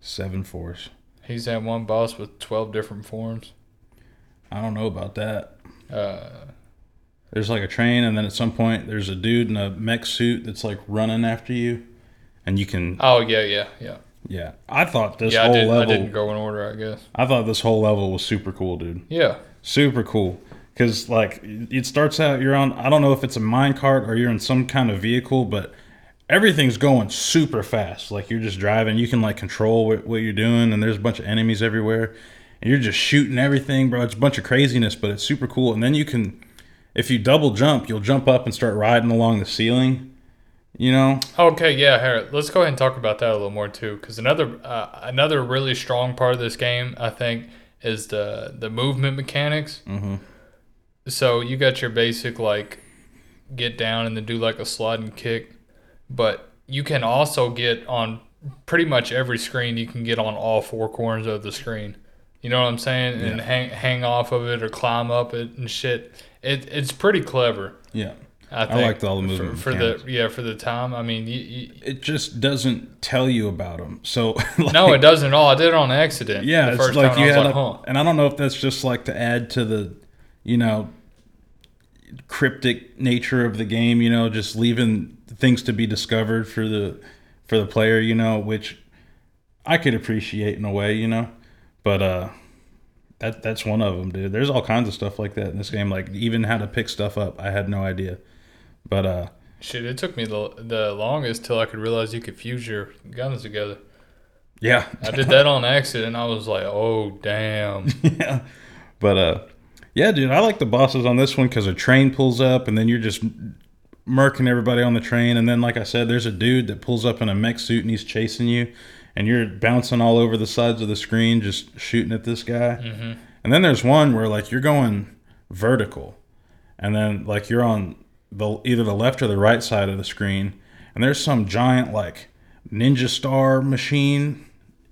seven force. He's had one boss with twelve different forms. I don't know about that. Uh, There's like a train, and then at some point there's a dude in a mech suit that's like running after you, and you can. Oh yeah, yeah, yeah. Yeah, I thought this Yeah, I, whole I level. didn't go in order, I guess. I thought this whole level was super cool, dude. Yeah. Super cool. Because, like, it starts out, you're on, I don't know if it's a minecart or you're in some kind of vehicle, but everything's going super fast. Like, you're just driving. You can, like, control what, what you're doing, and there's a bunch of enemies everywhere. And you're just shooting everything, bro. It's a bunch of craziness, but it's super cool. And then you can, if you double jump, you'll jump up and start riding along the ceiling. You know? Okay, yeah, Harry. Let's go ahead and talk about that a little more too, because another uh, another really strong part of this game, I think, is the the movement mechanics. Mm-hmm. So you got your basic like get down and then do like a slide and kick, but you can also get on pretty much every screen. You can get on all four corners of the screen. You know what I'm saying? And hang hang off of it or climb up it and shit. It it's pretty clever. Yeah. I, think, liked all the movement for, for the yeah for the time. I mean, you, you, It just doesn't tell you about them. So, (laughs) like, No, it doesn't at all. I did it on accident. Yeah, the it's like time you had, was a, huh. and I don't know if that's just like to add to the, you know, cryptic nature of the game. You know, just leaving things to be discovered for the for the player. You know, which I could appreciate in a way. You know, but uh, that that's one of them, dude. There's all kinds of stuff like that in this game. Like even how to pick stuff up, I had no idea. But uh, Shit, it took me the, the longest till I could realize you could fuse your guns together. yeah, I did that on accident. I was like, oh damn. (laughs) yeah. But uh, yeah, dude, I like the bosses on this one because a train pulls up and then you're just murking everybody on the train. And then, like I said, there's a dude that pulls up in a mech suit and he's chasing you, and you're bouncing all over the sides of the screen just shooting at this guy. And then there's one where like you're going vertical, and then like you're on the either the left or the right side of the screen, and there's some giant like ninja star machine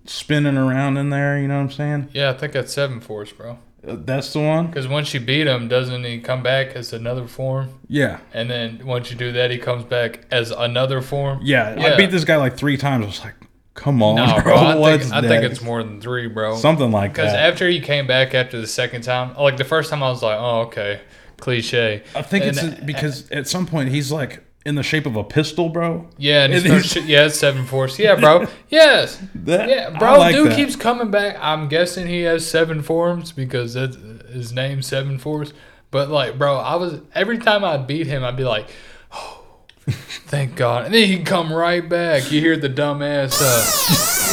spinning around in there. You know what I'm saying? Yeah, I think that's Seven Force, bro. Uh, That's the one. Because once you beat him, doesn't he come back as another form? Yeah, And then once you do that, he comes back as another form. yeah. I Yeah. beat this guy like three times. I was like, "Come on, No, bro, bro. I (laughs) what's think, I think next?" it's more than three, bro. something like Because that. after he came back after the second time, like the first time, I was like, oh, okay, cliche. I think And- it's because at some point he's like in the shape of a pistol, bro. Yeah, and he (laughs) starts yeah, seven force. Yeah, bro. (laughs) Yes. That- Yeah, bro. like dude that. keeps coming back. I'm guessing he has seven forms because that's his name, Seven Force. But like, bro, I was every time I beat him, I'd be like, oh, thank God, and then he'd come right back. You hear the dumbass, uh,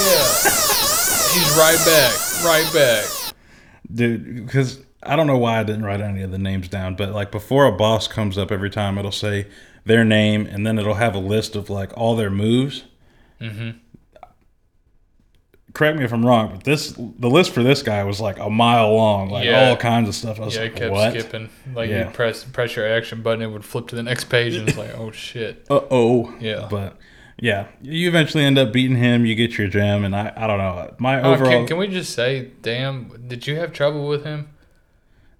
yeah, he's right back, right back. dude because i don't know why i didn't write any of the names down but like before a boss comes up every time it'll say their name and then it'll have a list of like all their moves Mm-hmm. correct me if i'm wrong but this the list for this guy was like a mile long like Yeah. all kinds of stuff i was Yeah, like kept what skipping. Like Yeah. you press press your action button, it would flip to the next page, and it's like, oh shit. uh-oh Yeah. but yeah you eventually end up beating him you get your gem and i, I don't know my Oh, overall can, can we just say, damn, did you have trouble with him?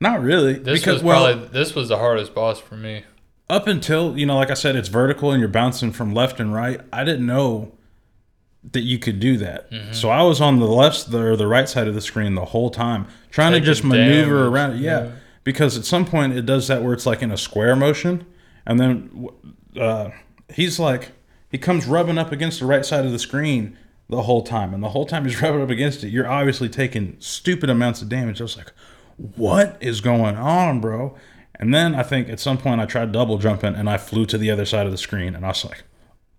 Not really This because was well probably this was the hardest boss for me. up until you know like i said it's vertical and you're bouncing from left and right i didn't know that you could do that Mm-hmm. so i was on the left or the right side of the screen the whole time trying to just maneuver damage, around yeah. yeah. because at some point it does that where it's like in a square motion and then uh, he's like he comes rubbing up against the right side of the screen the whole time and the whole time he's (laughs) rubbing up against it you're obviously taking stupid amounts of damage i was like what is going on bro and then i think at some point i tried double jumping and i flew to the other side of the screen and i was like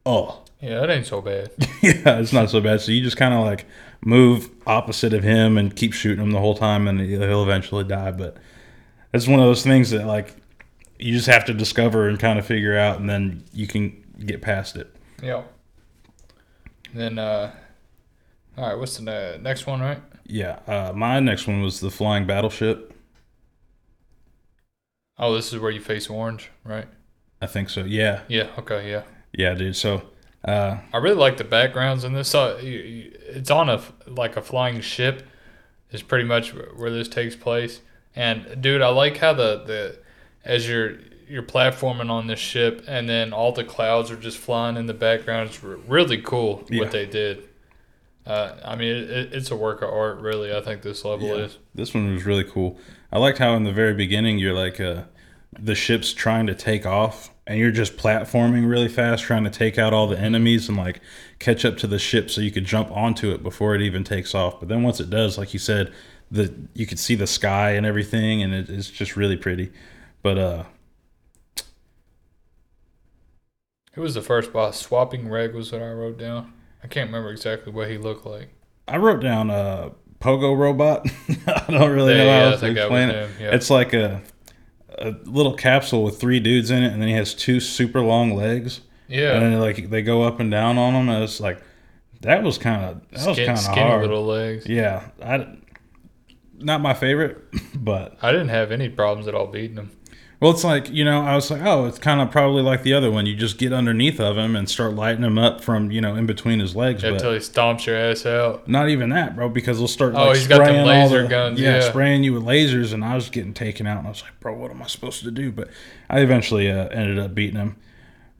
oh Yeah, that ain't so bad. (laughs) yeah it's not so bad so you just kind of like move opposite of him and keep shooting him the whole time and he'll eventually die but it's one of those things that like you just have to discover and kind of figure out and then you can get past it yeah. Then, uh, all right, what's the next one, right? Yeah uh, my next one was the flying battleship Oh, this is where you face orange, right? i think so yeah Yeah. Okay. Yeah. yeah dude so uh, I really like the backgrounds in this. So it's on a like a flying ship. Is pretty much where this takes place. And dude, I like how the the as you're you're platforming on this ship, and then all the clouds are just flying in the background. It's really cool Yeah. what they did. Uh, I mean, it, it, it's a work of art, really. I think this level Yeah. is. This one was really cool. I liked how in the very beginning you're like uh the ship's trying to take off and you're just platforming really fast, trying to take out all the enemies and like catch up to the ship so you could jump onto it before it even takes off. But then once it does, like you said, the you could see the sky and everything, and it, it's just really pretty. But uh, Who was the first boss? Swapping Reg was what I wrote down. I can't remember exactly what he looked like. I wrote down uh Pogo Robot. (laughs) I don't really know how yeah, to think that was explain it. yeah. It's like a a little capsule with three dudes in it, and then he has two super long legs. Yeah, and like they go up and down on them. And it's like that was kind of that was kind of skinny hard. little legs. Yeah, I not my favorite, (laughs) but I didn't have any problems at all beating him. Well, it's like you know I was like, oh, it's kind of probably like the other one. You just get underneath of him and start lighting him up from you know in between his legs, Yeah, but until he stomps your ass out. not even that, bro, because they'll start. Oh, like, he's got spraying laser the- guns, Yeah, yeah. spraying you with lasers, and I was getting taken out, and I was like, bro, what am I supposed to do? But I eventually uh, ended up beating him,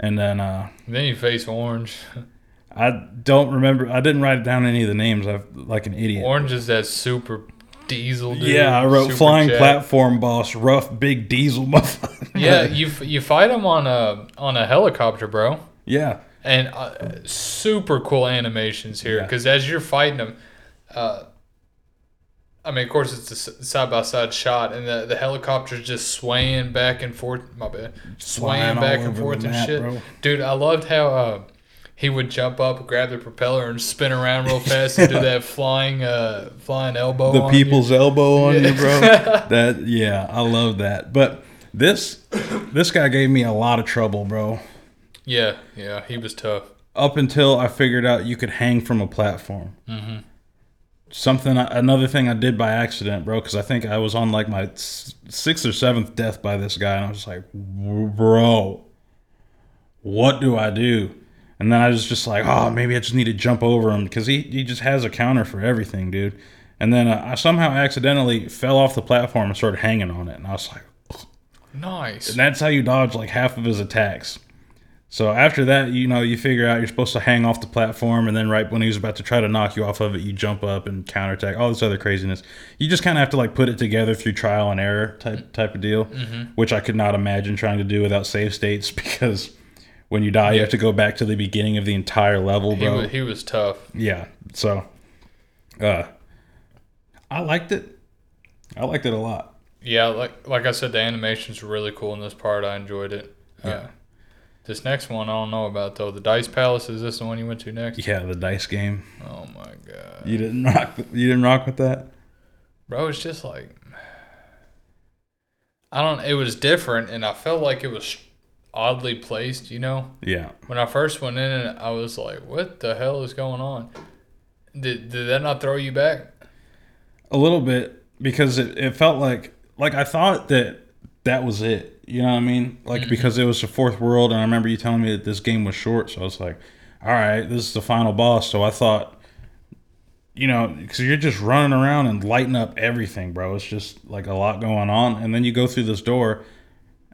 and then. uh then you face Orange. (laughs) I don't remember. I didn't write down any of the names. I've like an idiot. Orange is that super diesel dude. Yeah, I wrote super flying jacked. platform boss, rough big diesel (laughs) motherfucker. Yeah, you you fight him on a on a helicopter, bro. yeah, and uh, super cool animations here Yeah. because as you're fighting them, uh, I mean, of course, it's a side by side shot, and the, the helicopter's just swaying back and forth. My bad, swaying Flying back and forth and map, shit. bro. Dude, I loved how uh, he would jump up, grab the propeller, and spin around real fast and do (laughs) that flying uh, flying elbow. the on you. people's elbow on you, bro. (laughs) that yeah, I love that. But this this guy gave me a lot of trouble, bro. Yeah, yeah, he was tough. Up until I figured out you could hang from a platform. Mm-hmm. Something, another thing I did by accident, bro, because I think I was on like my sixth or seventh death by this guy, and I was like, bro, what do I do? And then I was just like, oh, maybe I just need to jump over him because he, he just has a counter for everything, dude. And then uh, I somehow accidentally fell off the platform and started hanging on it, and I was like, Nice. and that's how you dodge like half of his attacks. So after that, you know, you figure out you're supposed to hang off the platform, and then right when he was about to try to knock you off of it, you jump up and counterattack. All this other craziness. You just kind of have to like put it together through trial and error type type of deal, which I could not imagine trying to do without save states (laughs) because when you die, you have to go back to the beginning of the entire level, He bro. was, he was tough. yeah. So, uh, I liked it. I liked it a lot. Yeah, like like I said, the animations were really cool in this part. I enjoyed it. Uh, Yeah. this next one I don't know about though. The Dice Palace is this the one you went to next? Yeah, the dice game. Oh my god, You didn't rock. You didn't rock with that. bro! It's just like I don't. It was different, and I felt like it was oddly placed. You know, Yeah. when I first went in, I was like, "What the hell is going on?" Did did that not throw you back? A little bit because it, it felt like like I thought that that was it. You know what I mean? Like mm-hmm. because it was the fourth world, and I remember you telling me that this game was short, so I was like, all right, this is the final boss. So I thought, you know, because you're just running around and lighting up everything, bro. It's just like a lot going on, and then you go through this door,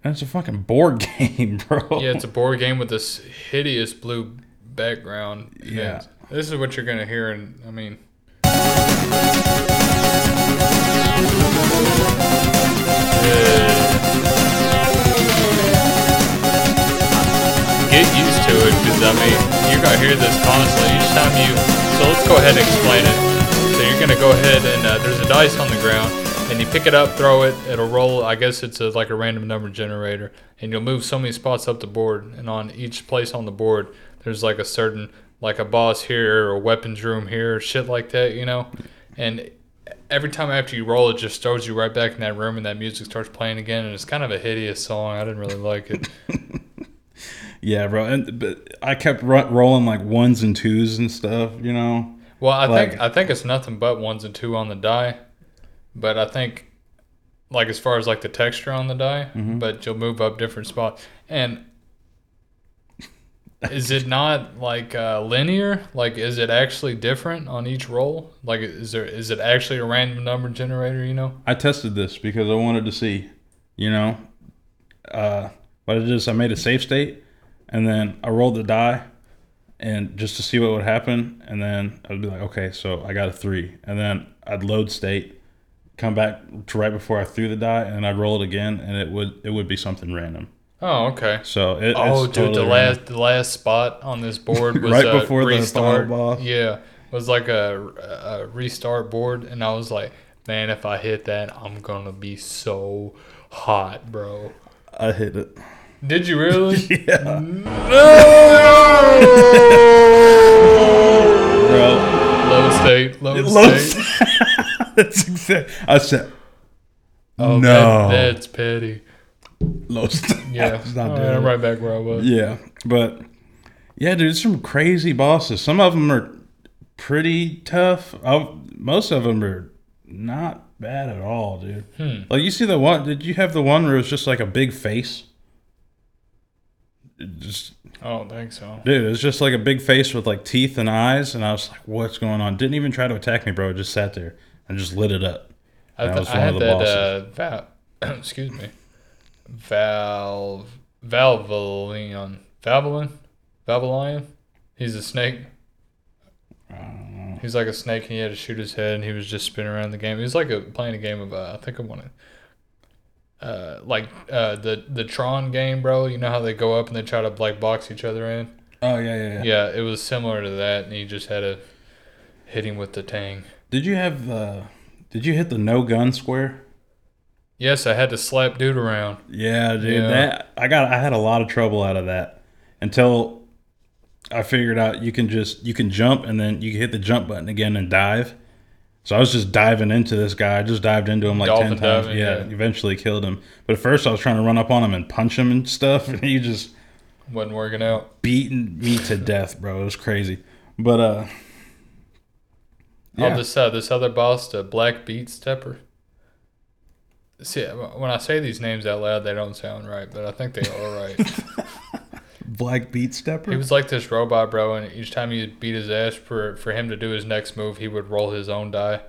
and it's a fucking board (laughs) game, bro. Yeah, it's a board game with this hideous blue background. And Yeah. this is what you're gonna hear, and I mean. Get used to it, because I mean, you're gonna hear this constantly each time you. So let's go ahead and explain it. So you're gonna go ahead and uh, there's a dice on the ground, and you pick it up, throw it, it'll roll. I guess it's a, like a random number generator, and you'll move so many spots up the board, and on each place on the board, there's like a certain like a boss here or a weapons room here, or shit like that, you know, and every time after you roll, it just throws you right back in that room, and that music starts playing again, and it's kind of a hideous song. I didn't really like it. (laughs) Yeah, bro. And but I kept ro- rolling like ones and twos and stuff. You know. Well, I Like- think I think it's nothing but ones and two on the die, but I think like as far as like the texture on the die, Mm-hmm. but you'll move up different spots. And is it not like uh, linear? Like, is it actually different on each roll? Like, is there is it actually a random number generator? You know? I tested this because I wanted to see, you know, uh, what I did is I made a save state, and then I rolled the die, and just to see what would happen, and then I'd be like, okay, so I got a three, and then I'd load state, come back to right before I threw the die, and I'd roll it again, and it would it would be something random. Oh, okay. So it, Oh, dude, totally the random. last the last spot on this board (laughs) was Right before the final restart. boss. Yeah, was like a, a restart board, and I was like, man, if I hit that, I'm gonna be so hot, bro. I hit it. Did you really? (laughs) Yeah, no! bro. Low state, low, Low state. (laughs) That's exact. I said Oh, no. that- that's petty. Lost. (laughs) Yeah, It's not doing I'm right back where I was. Yeah, but yeah, dude, it's some crazy bosses. Some of them are pretty tough. i most of them are not bad at all, dude. Hmm. Like you see the one? Did you have the one where it was just like a big face? It just I don't think so. dude, it was just like a big face with like teeth and eyes, and I was like, "What's going on?" Didn't even try to attack me, bro. It just sat there and just lit it up. I, That th- was I had of the that bosses. uh, Val, (clears throat) excuse me, Val Valvalion Valvalin Valvalion. He's a snake. I don't know. He's like a snake, and he had to shoot his head, and he was just spinning around the game. He was like a, playing a game of uh, I think I want to. Uh, like uh, the the Tron game, bro. You know how they go up and they try to like box each other in. Oh yeah, yeah, yeah. Yeah, it was similar to that, and he just had to hit him with the tang. Did you have uh Did you hit the no gun square? Yes, I had to slap dude around. Yeah, dude. Yeah. That I got. I had a lot of trouble out of that until I figured out you can just you can jump and then you can hit the jump button again and dive. So I was just diving into this guy. I just dived into him like Dolphin ten times. diving, yeah, yeah. eventually killed him. But at first I was trying to run up on him and punch him and stuff, (laughs) and he just Wasn't working out. beating me to death, bro. It was crazy. But uh, Oh, yeah, this uh, this other boss, the Black Beat Stepper. See, when I say these names out loud, they don't sound right, but I think they are right. (laughs) Black Beat Stepper. he was like this robot, bro, and each time you beat his ass for for him to do his next move, he would roll his own die,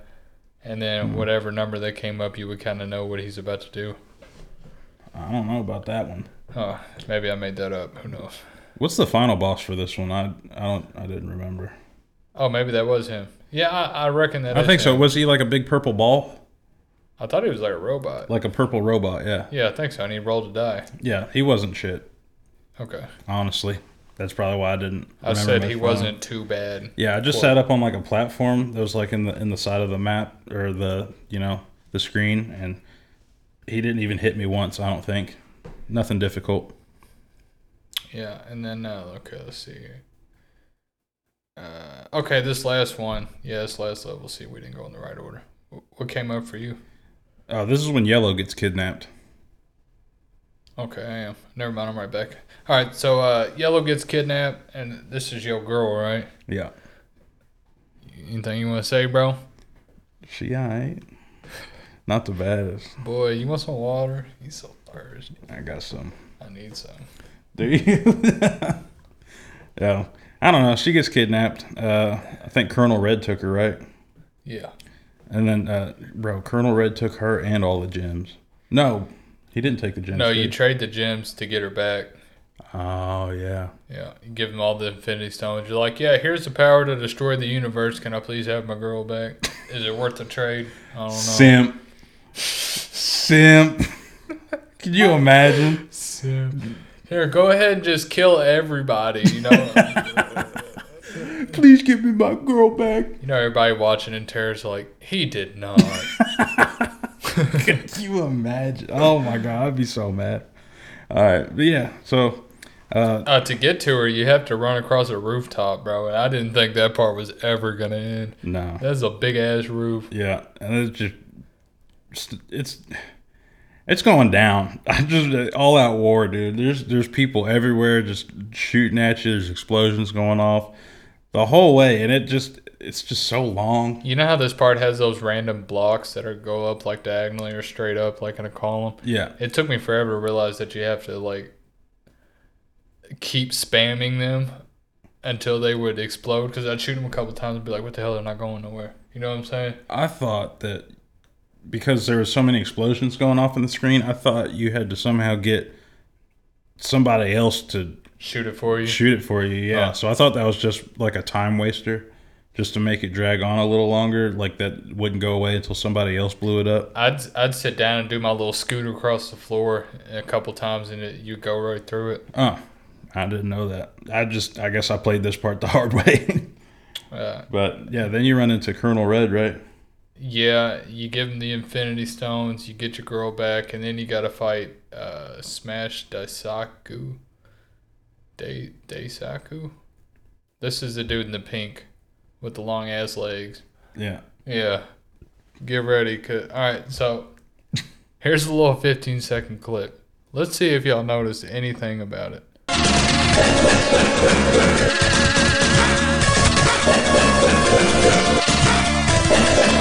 and then Hmm. whatever number that came up, you would kind of know what he's about to do. I don't know about that one. Oh, maybe I made that up. Who knows? What's the final boss for this one? I I don't I didn't remember. Oh, maybe that was him. Yeah, I, I reckon that. I think so. him. Was he like a big purple ball? I thought he was like a robot. Like a purple robot, yeah. Yeah, I think so. And he rolled a die. Yeah, he wasn't shit, Okay. honestly. That's probably why I didn't I said he wasn't too bad. Yeah, I just Cool. sat up on like a platform that was like in the in the side of the map or the, you know, the screen and he didn't even hit me once, I don't think. Nothing difficult. Yeah, and then uh, okay, let's see. here. Uh, okay, this last one. Yeah, this last level. See, we didn't go in the right order. What came up for you? Oh, this is when Yellow gets kidnapped. Okay, I am. Never mind, I'm right back. All right, so uh, Yellow gets kidnapped, and this is your girl, right? Yeah. Anything you want to say, bro? She ain't. Not the baddest. Boy, you want some water? He's so thirsty. I got some. I need some. Do you? (laughs) yeah. I don't know. She gets kidnapped. Uh, I think Colonel Red took her, right? Yeah. And then, uh, bro, Colonel Red took her and all the gems. No, he didn't take the gems. No, you trade the gems to get her back. oh yeah. Yeah, you give them all the Infinity Stones. You're like, yeah, here's the power to destroy the universe. Can I please have my girl back? Is it worth the trade? I don't know. Simp. Simp. (laughs) Can you imagine? Sim. Here, go ahead and just kill everybody. You know, (laughs) Please give me my girl back. you know, everybody watching in terror's like, he did not. (laughs) Can you imagine? Oh my god, I'd be so mad. All right, but yeah. So, uh, Uh, to get to her, you have to run across a rooftop, bro. And I didn't think that part was ever gonna end. no. That's a big ass roof. Yeah, and it's just it's it's going down. (laughs) I just all out war, dude. There's there's people everywhere just shooting at you. There's explosions going off the whole way, and it just it's just so long. You know how this part has those random blocks that are go up like diagonally or straight up, like in a column. Yeah, It took me forever to realize that you have to like keep spamming them until they would explode. Because I'd shoot them a couple times and be like, "What the hell? They're not going nowhere." You know what I'm saying? I thought that because there were so many explosions going off in the screen, I thought you had to somehow get somebody else to Shoot it for you. shoot it for you. Yeah, Oh. so I thought that was just like a time waster. just to make it drag on a little longer, like that wouldn't go away until somebody else blew it up. I'd I'd sit down and do my little scooter across the floor a couple times, and it, you go right through it. Oh, I didn't know that. I just, I guess I played this part the (laughs) hard way. Uh, but yeah, then you run into Colonel Red, right? Yeah, you give him the Infinity Stones, you get your girl back, and then you got to fight uh, Smash Daisaku. Dai Daisaku. This is the dude in the pink with the long ass legs. Yeah. Yeah. Get ready. Cause, all right, so (laughs) here's a little 15 second clip. Let's see if y'all noticed anything about it. (laughs)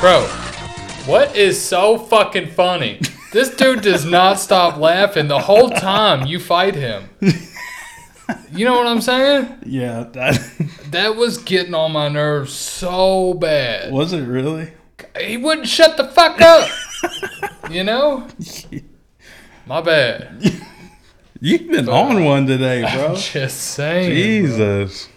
Bro, what is so fucking funny? This dude does not stop laughing the whole time you fight him. You know what I'm saying? Yeah. That, (laughs) That was getting on my nerves so bad. was it really? He wouldn't shut the fuck up. You know? (laughs) My bad. You've been on one today, bro. (laughs) Just saying. Jesus.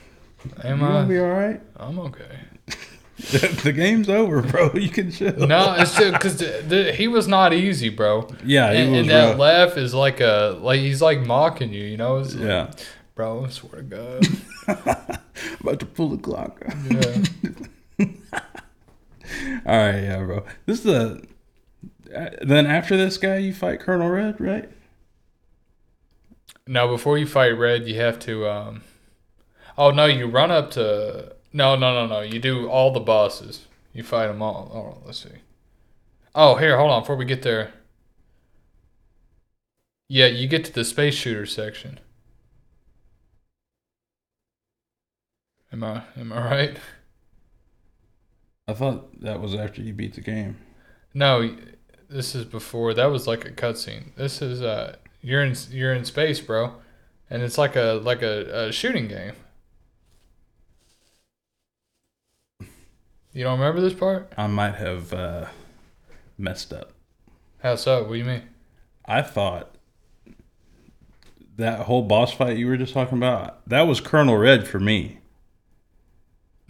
Am You gonna I? be all right? I'm okay. (laughs) the game's over, bro. You can chill. No, it's just because he was not easy, bro. Yeah, he and, was and that rough. laugh is like a like he's like mocking you, you know? It's like, Yeah. bro, I swear to God. About to pull the clock. Yeah. All right, yeah, bro. This is the. Then after this guy, you fight Colonel Red, right? now, before you fight Red, you have to. um Oh no, you run up to. No, no, no, no. You do all the bosses. You fight them all. Oh, let's see. Oh, here, hold on. Before we get there. Yeah, you get to the space shooter section. Am I am I right? I thought that was after you beat the game. No, this is before. That was like a cutscene. This is uh, you're in you're in space, bro, and it's like a like a, a shooting game. You don't remember this part? I might have uh, messed up. How so? What do you mean? I thought that whole boss fight you were just talking about that was Colonel Red for me.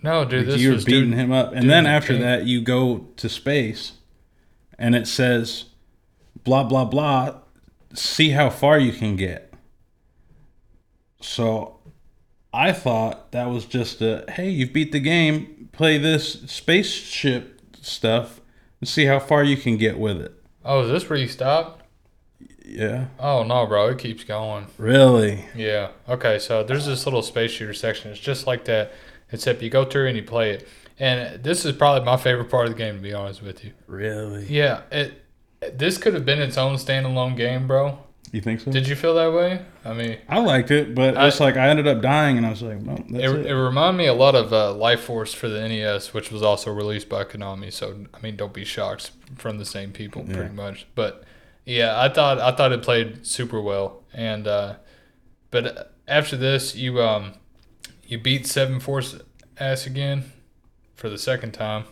No, dude, Like, this you were beating dude, him up, and then after that, you go to space, and it says, "Blah blah blah." See how far you can get. So, I thought that was just a hey, you've beat the game. Play this spaceship stuff and see how far you can get with it. Oh, is this where you stopped? Yeah, Oh no, bro, it keeps going. really. Yeah. Okay, so there's this little space shooter section. It's just like that, except you go through and you play it. And this is probably my favorite part of the game, to be honest with you. Really? Yeah, it. This could have been its own standalone game, bro. You think so? Did you feel that way? I mean, I liked it, but I- it's like I ended up dying, and I was like, "No, that's it, it." it reminded me a lot of uh, Life Force for the NES, which was also released by Konami. So I mean, don't be shocked from the same people, Yeah. pretty much. But yeah, I thought I thought it played super well, and uh, but after this, you um you beat Seven Force ass again for the second time.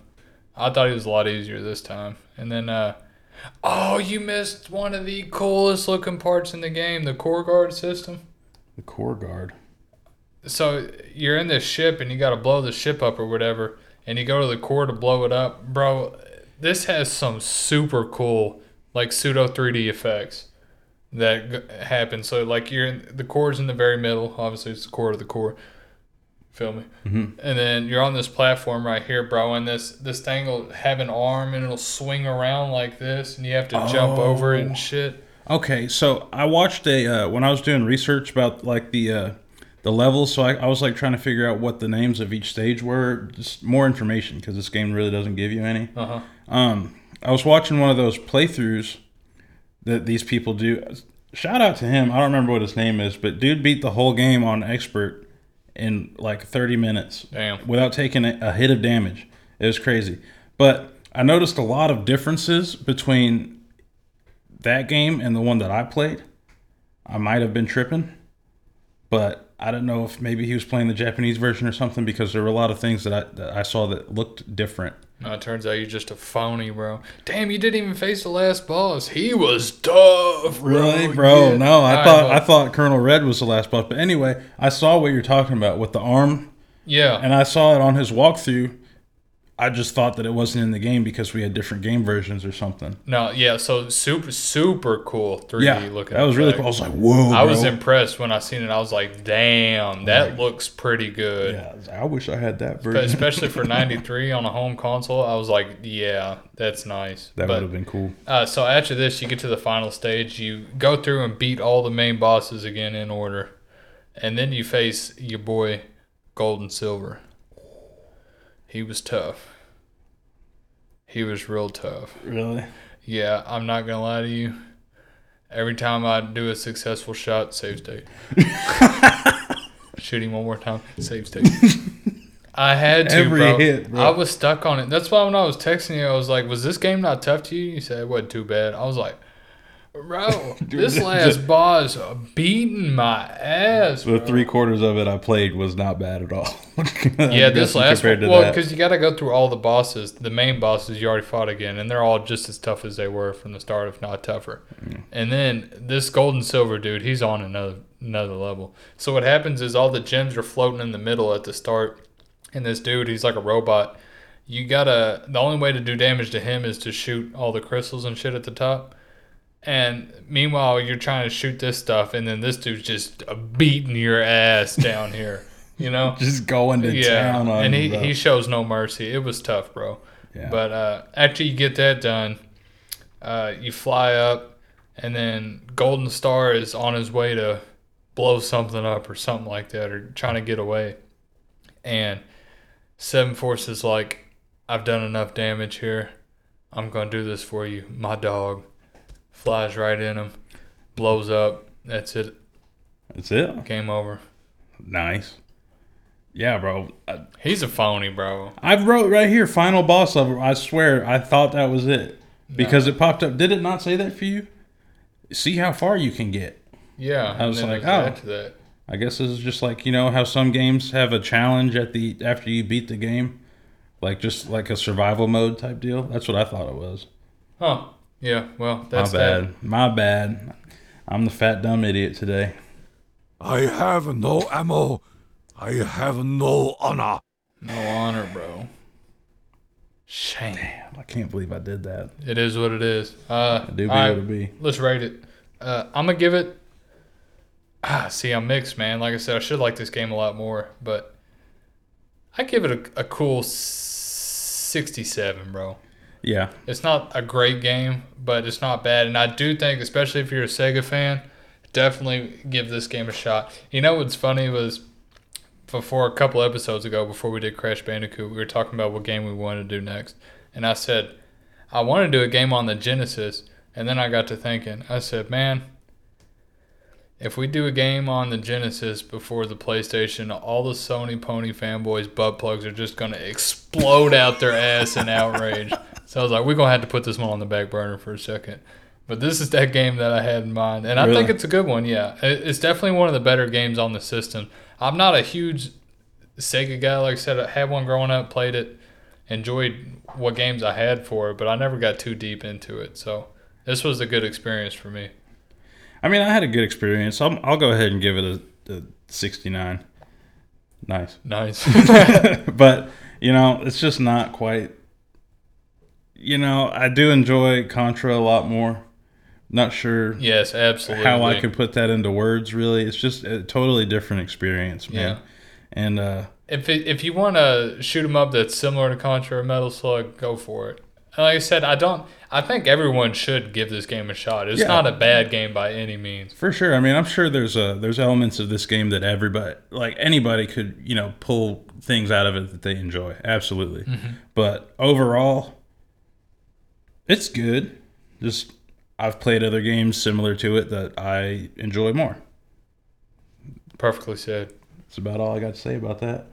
I thought it was a lot easier this time, and then uh, oh, you missed one of the coolest looking parts in the game, the core guard system. the core guard. so you're in this ship and you got to blow the ship up or whatever and you go to the core to blow it up bro this has some super cool like pseudo 3d effects that g- happen so like you're in the core's in the very middle obviously it's the core of the core feel me Mhm. and then you're on this platform right here bro and this this thing will have an arm and it'll swing around like this and you have to jump over it Oh. and shit Okay, so I watched a uh, when I was doing research about like the uh, the levels. So I, I was like trying to figure out what the names of each stage were, just more information because this game really doesn't give you any. uh-huh Um, I was watching one of those playthroughs that these people do. Shout out to him. I don't remember what his name is, but dude beat the whole game on expert in like 30 minutes damn without taking a, hit of damage. It was crazy. But I noticed a lot of differences between that game and the one that I played. I might have been tripping, but I don't know if maybe he was playing the Japanese version or something because there were a lot of things that I that I saw that looked different. No, it turns out you're just a phony, bro. Damn, you didn't even face the last boss. He was tough, bro. Really, bro? Yeah. No, I All right, thought well, I thought Colonel Red was the last boss. But anyway, I saw what you're talking about with the arm, yeah. and I saw it on his walkthrough. I just thought that it wasn't in the game because we had different game versions or something. No, yeah. So super, super cool 3D Yeah, looking. that was really cool. I was like, whoa! I was impressed when I seen it. I was like, damn, that Right. looks pretty good. Yeah, I like, wish I had that version. especially for (laughs) 93 on a home console, I was like, yeah, that's nice. that would have been cool. Uh, so after this, you get to the final stage. You go through and beat all the main bosses again in order, and then you face your boy, Golden Silver. He was tough. He was real tough. Really? Yeah, I'm not gonna lie to you. Every time I do a successful shot, save state. (laughs) Shooting one more time, save state. I had to, Every bro. hit, bro. I was stuck on it. That's why when I was texting you, I was like, "Was this game not tough to you?" You said it wasn't too bad. I was like, "Bro, (laughs) this last boss beating my ass." The bro. three quarters of it I played was not bad at all. (laughs) Yeah, this last one. compared to Well, because you got to go through all the bosses. The main bosses you already fought again, and they're all just as tough as they were from the start, if not tougher. And then this golden silver dude, he's on another another level. So what happens is all the gems are floating in the middle at the start, and this dude, he's like a robot. You gotta. The only way to do damage to him is to shoot all the crystals and shit at the top. And meanwhile, you're trying to shoot this stuff, and then this dude's just beating your ass down here. You know? (laughs) just going to yeah, town on and he, bro. he shows no mercy. It was tough, bro. Yeah. But uh, after you get that done, uh, you fly up, and then Golden Star is on his way to blow something up or something like that, or trying to get away. And Seven Force is like, I've done enough damage here. I'm gonna do this for you. My dog flies right in him, blows up. That's it. That's it. Game over. Nice. Yeah, bro. I, He's a phony, bro. I wrote right here, final boss level. I swear, I thought that was it because it popped up. Did it not say that for you? See how far you can get. Yeah, I was like, oh. I guess this is just like you know how some games have a challenge at the after you beat the game, like just like a survival mode type deal. That's what I thought it was. Huh. Yeah, well, that's My that. bad. My bad. I'm the fat dumb idiot today. I have no ammo. I have no honor. No honor, bro. Shame. I can't believe I did that. It is what it is. Uh, I do be all right, able to be. let's rate it. Uh, I'm gonna give it. Ah, see, I'm mixed, man. Like I said, I should like this game a lot more, but I give it a, a cool 67, bro. Yeah. It's not a great game, but it's not bad. And I do think, especially if you're a Sega fan, definitely give this game a shot. You know what's funny was before a couple episodes ago, before we did Crash Bandicoot, we were talking about what game we wanted to do next. And I said, I want to do a game on the Genesis. And then I got to thinking, I said, man, if we do a game on the Genesis before the PlayStation, all the Sony Pony fanboys' butt plugs are just going to explode out their ass in outrage. (laughs) So I was like, we're going to have to put this one on the back burner for a second. But this is that game that I had in mind. And I think it's a good one, yeah. It's definitely one of the better games on the system. I'm not a huge Sega guy. Like I said, I had one growing up, played it, enjoyed what games I had for it, but I never got too deep into it. So this was a good experience for me. I mean, I had a good experience. I'll, I'll go ahead and give it a, a 69. Nice. Nice. (laughs) but, you know, it's just not quite. You know, I do enjoy Contra a lot more. Not sure yes, absolutely. how I could put that into words, really. It's just a totally different experience, man. Yeah. And, uh, If it, if you want to shoot 'em up that's similar to Contra or Metal Slug, go for it. And like I said, I don't. I think everyone should give this game a shot. It's Yeah. not a bad game by any means. For sure. I mean, I'm sure there's uh there's elements of this game that everybody, like anybody, could you know pull things out of it that they enjoy. Absolutely. Mm-hmm. But overall, it's good. Just I've played other games similar to it that I enjoy more. Perfectly said. That's about all I got to say about that.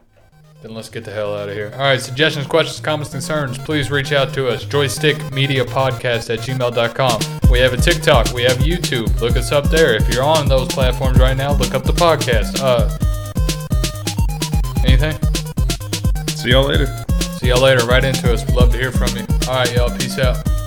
Then let's get the hell out of here. All right, suggestions, questions, comments, concerns, please reach out to us. Joystikmediapodcast at gmail.com. We have a TikTok. We have YouTube. Look us up there. If you're on those platforms right now, look up the podcast. Uh, anything? See y'all later. See y'all later. Right into us. We'd love to hear from you. All right, y'all. Peace out.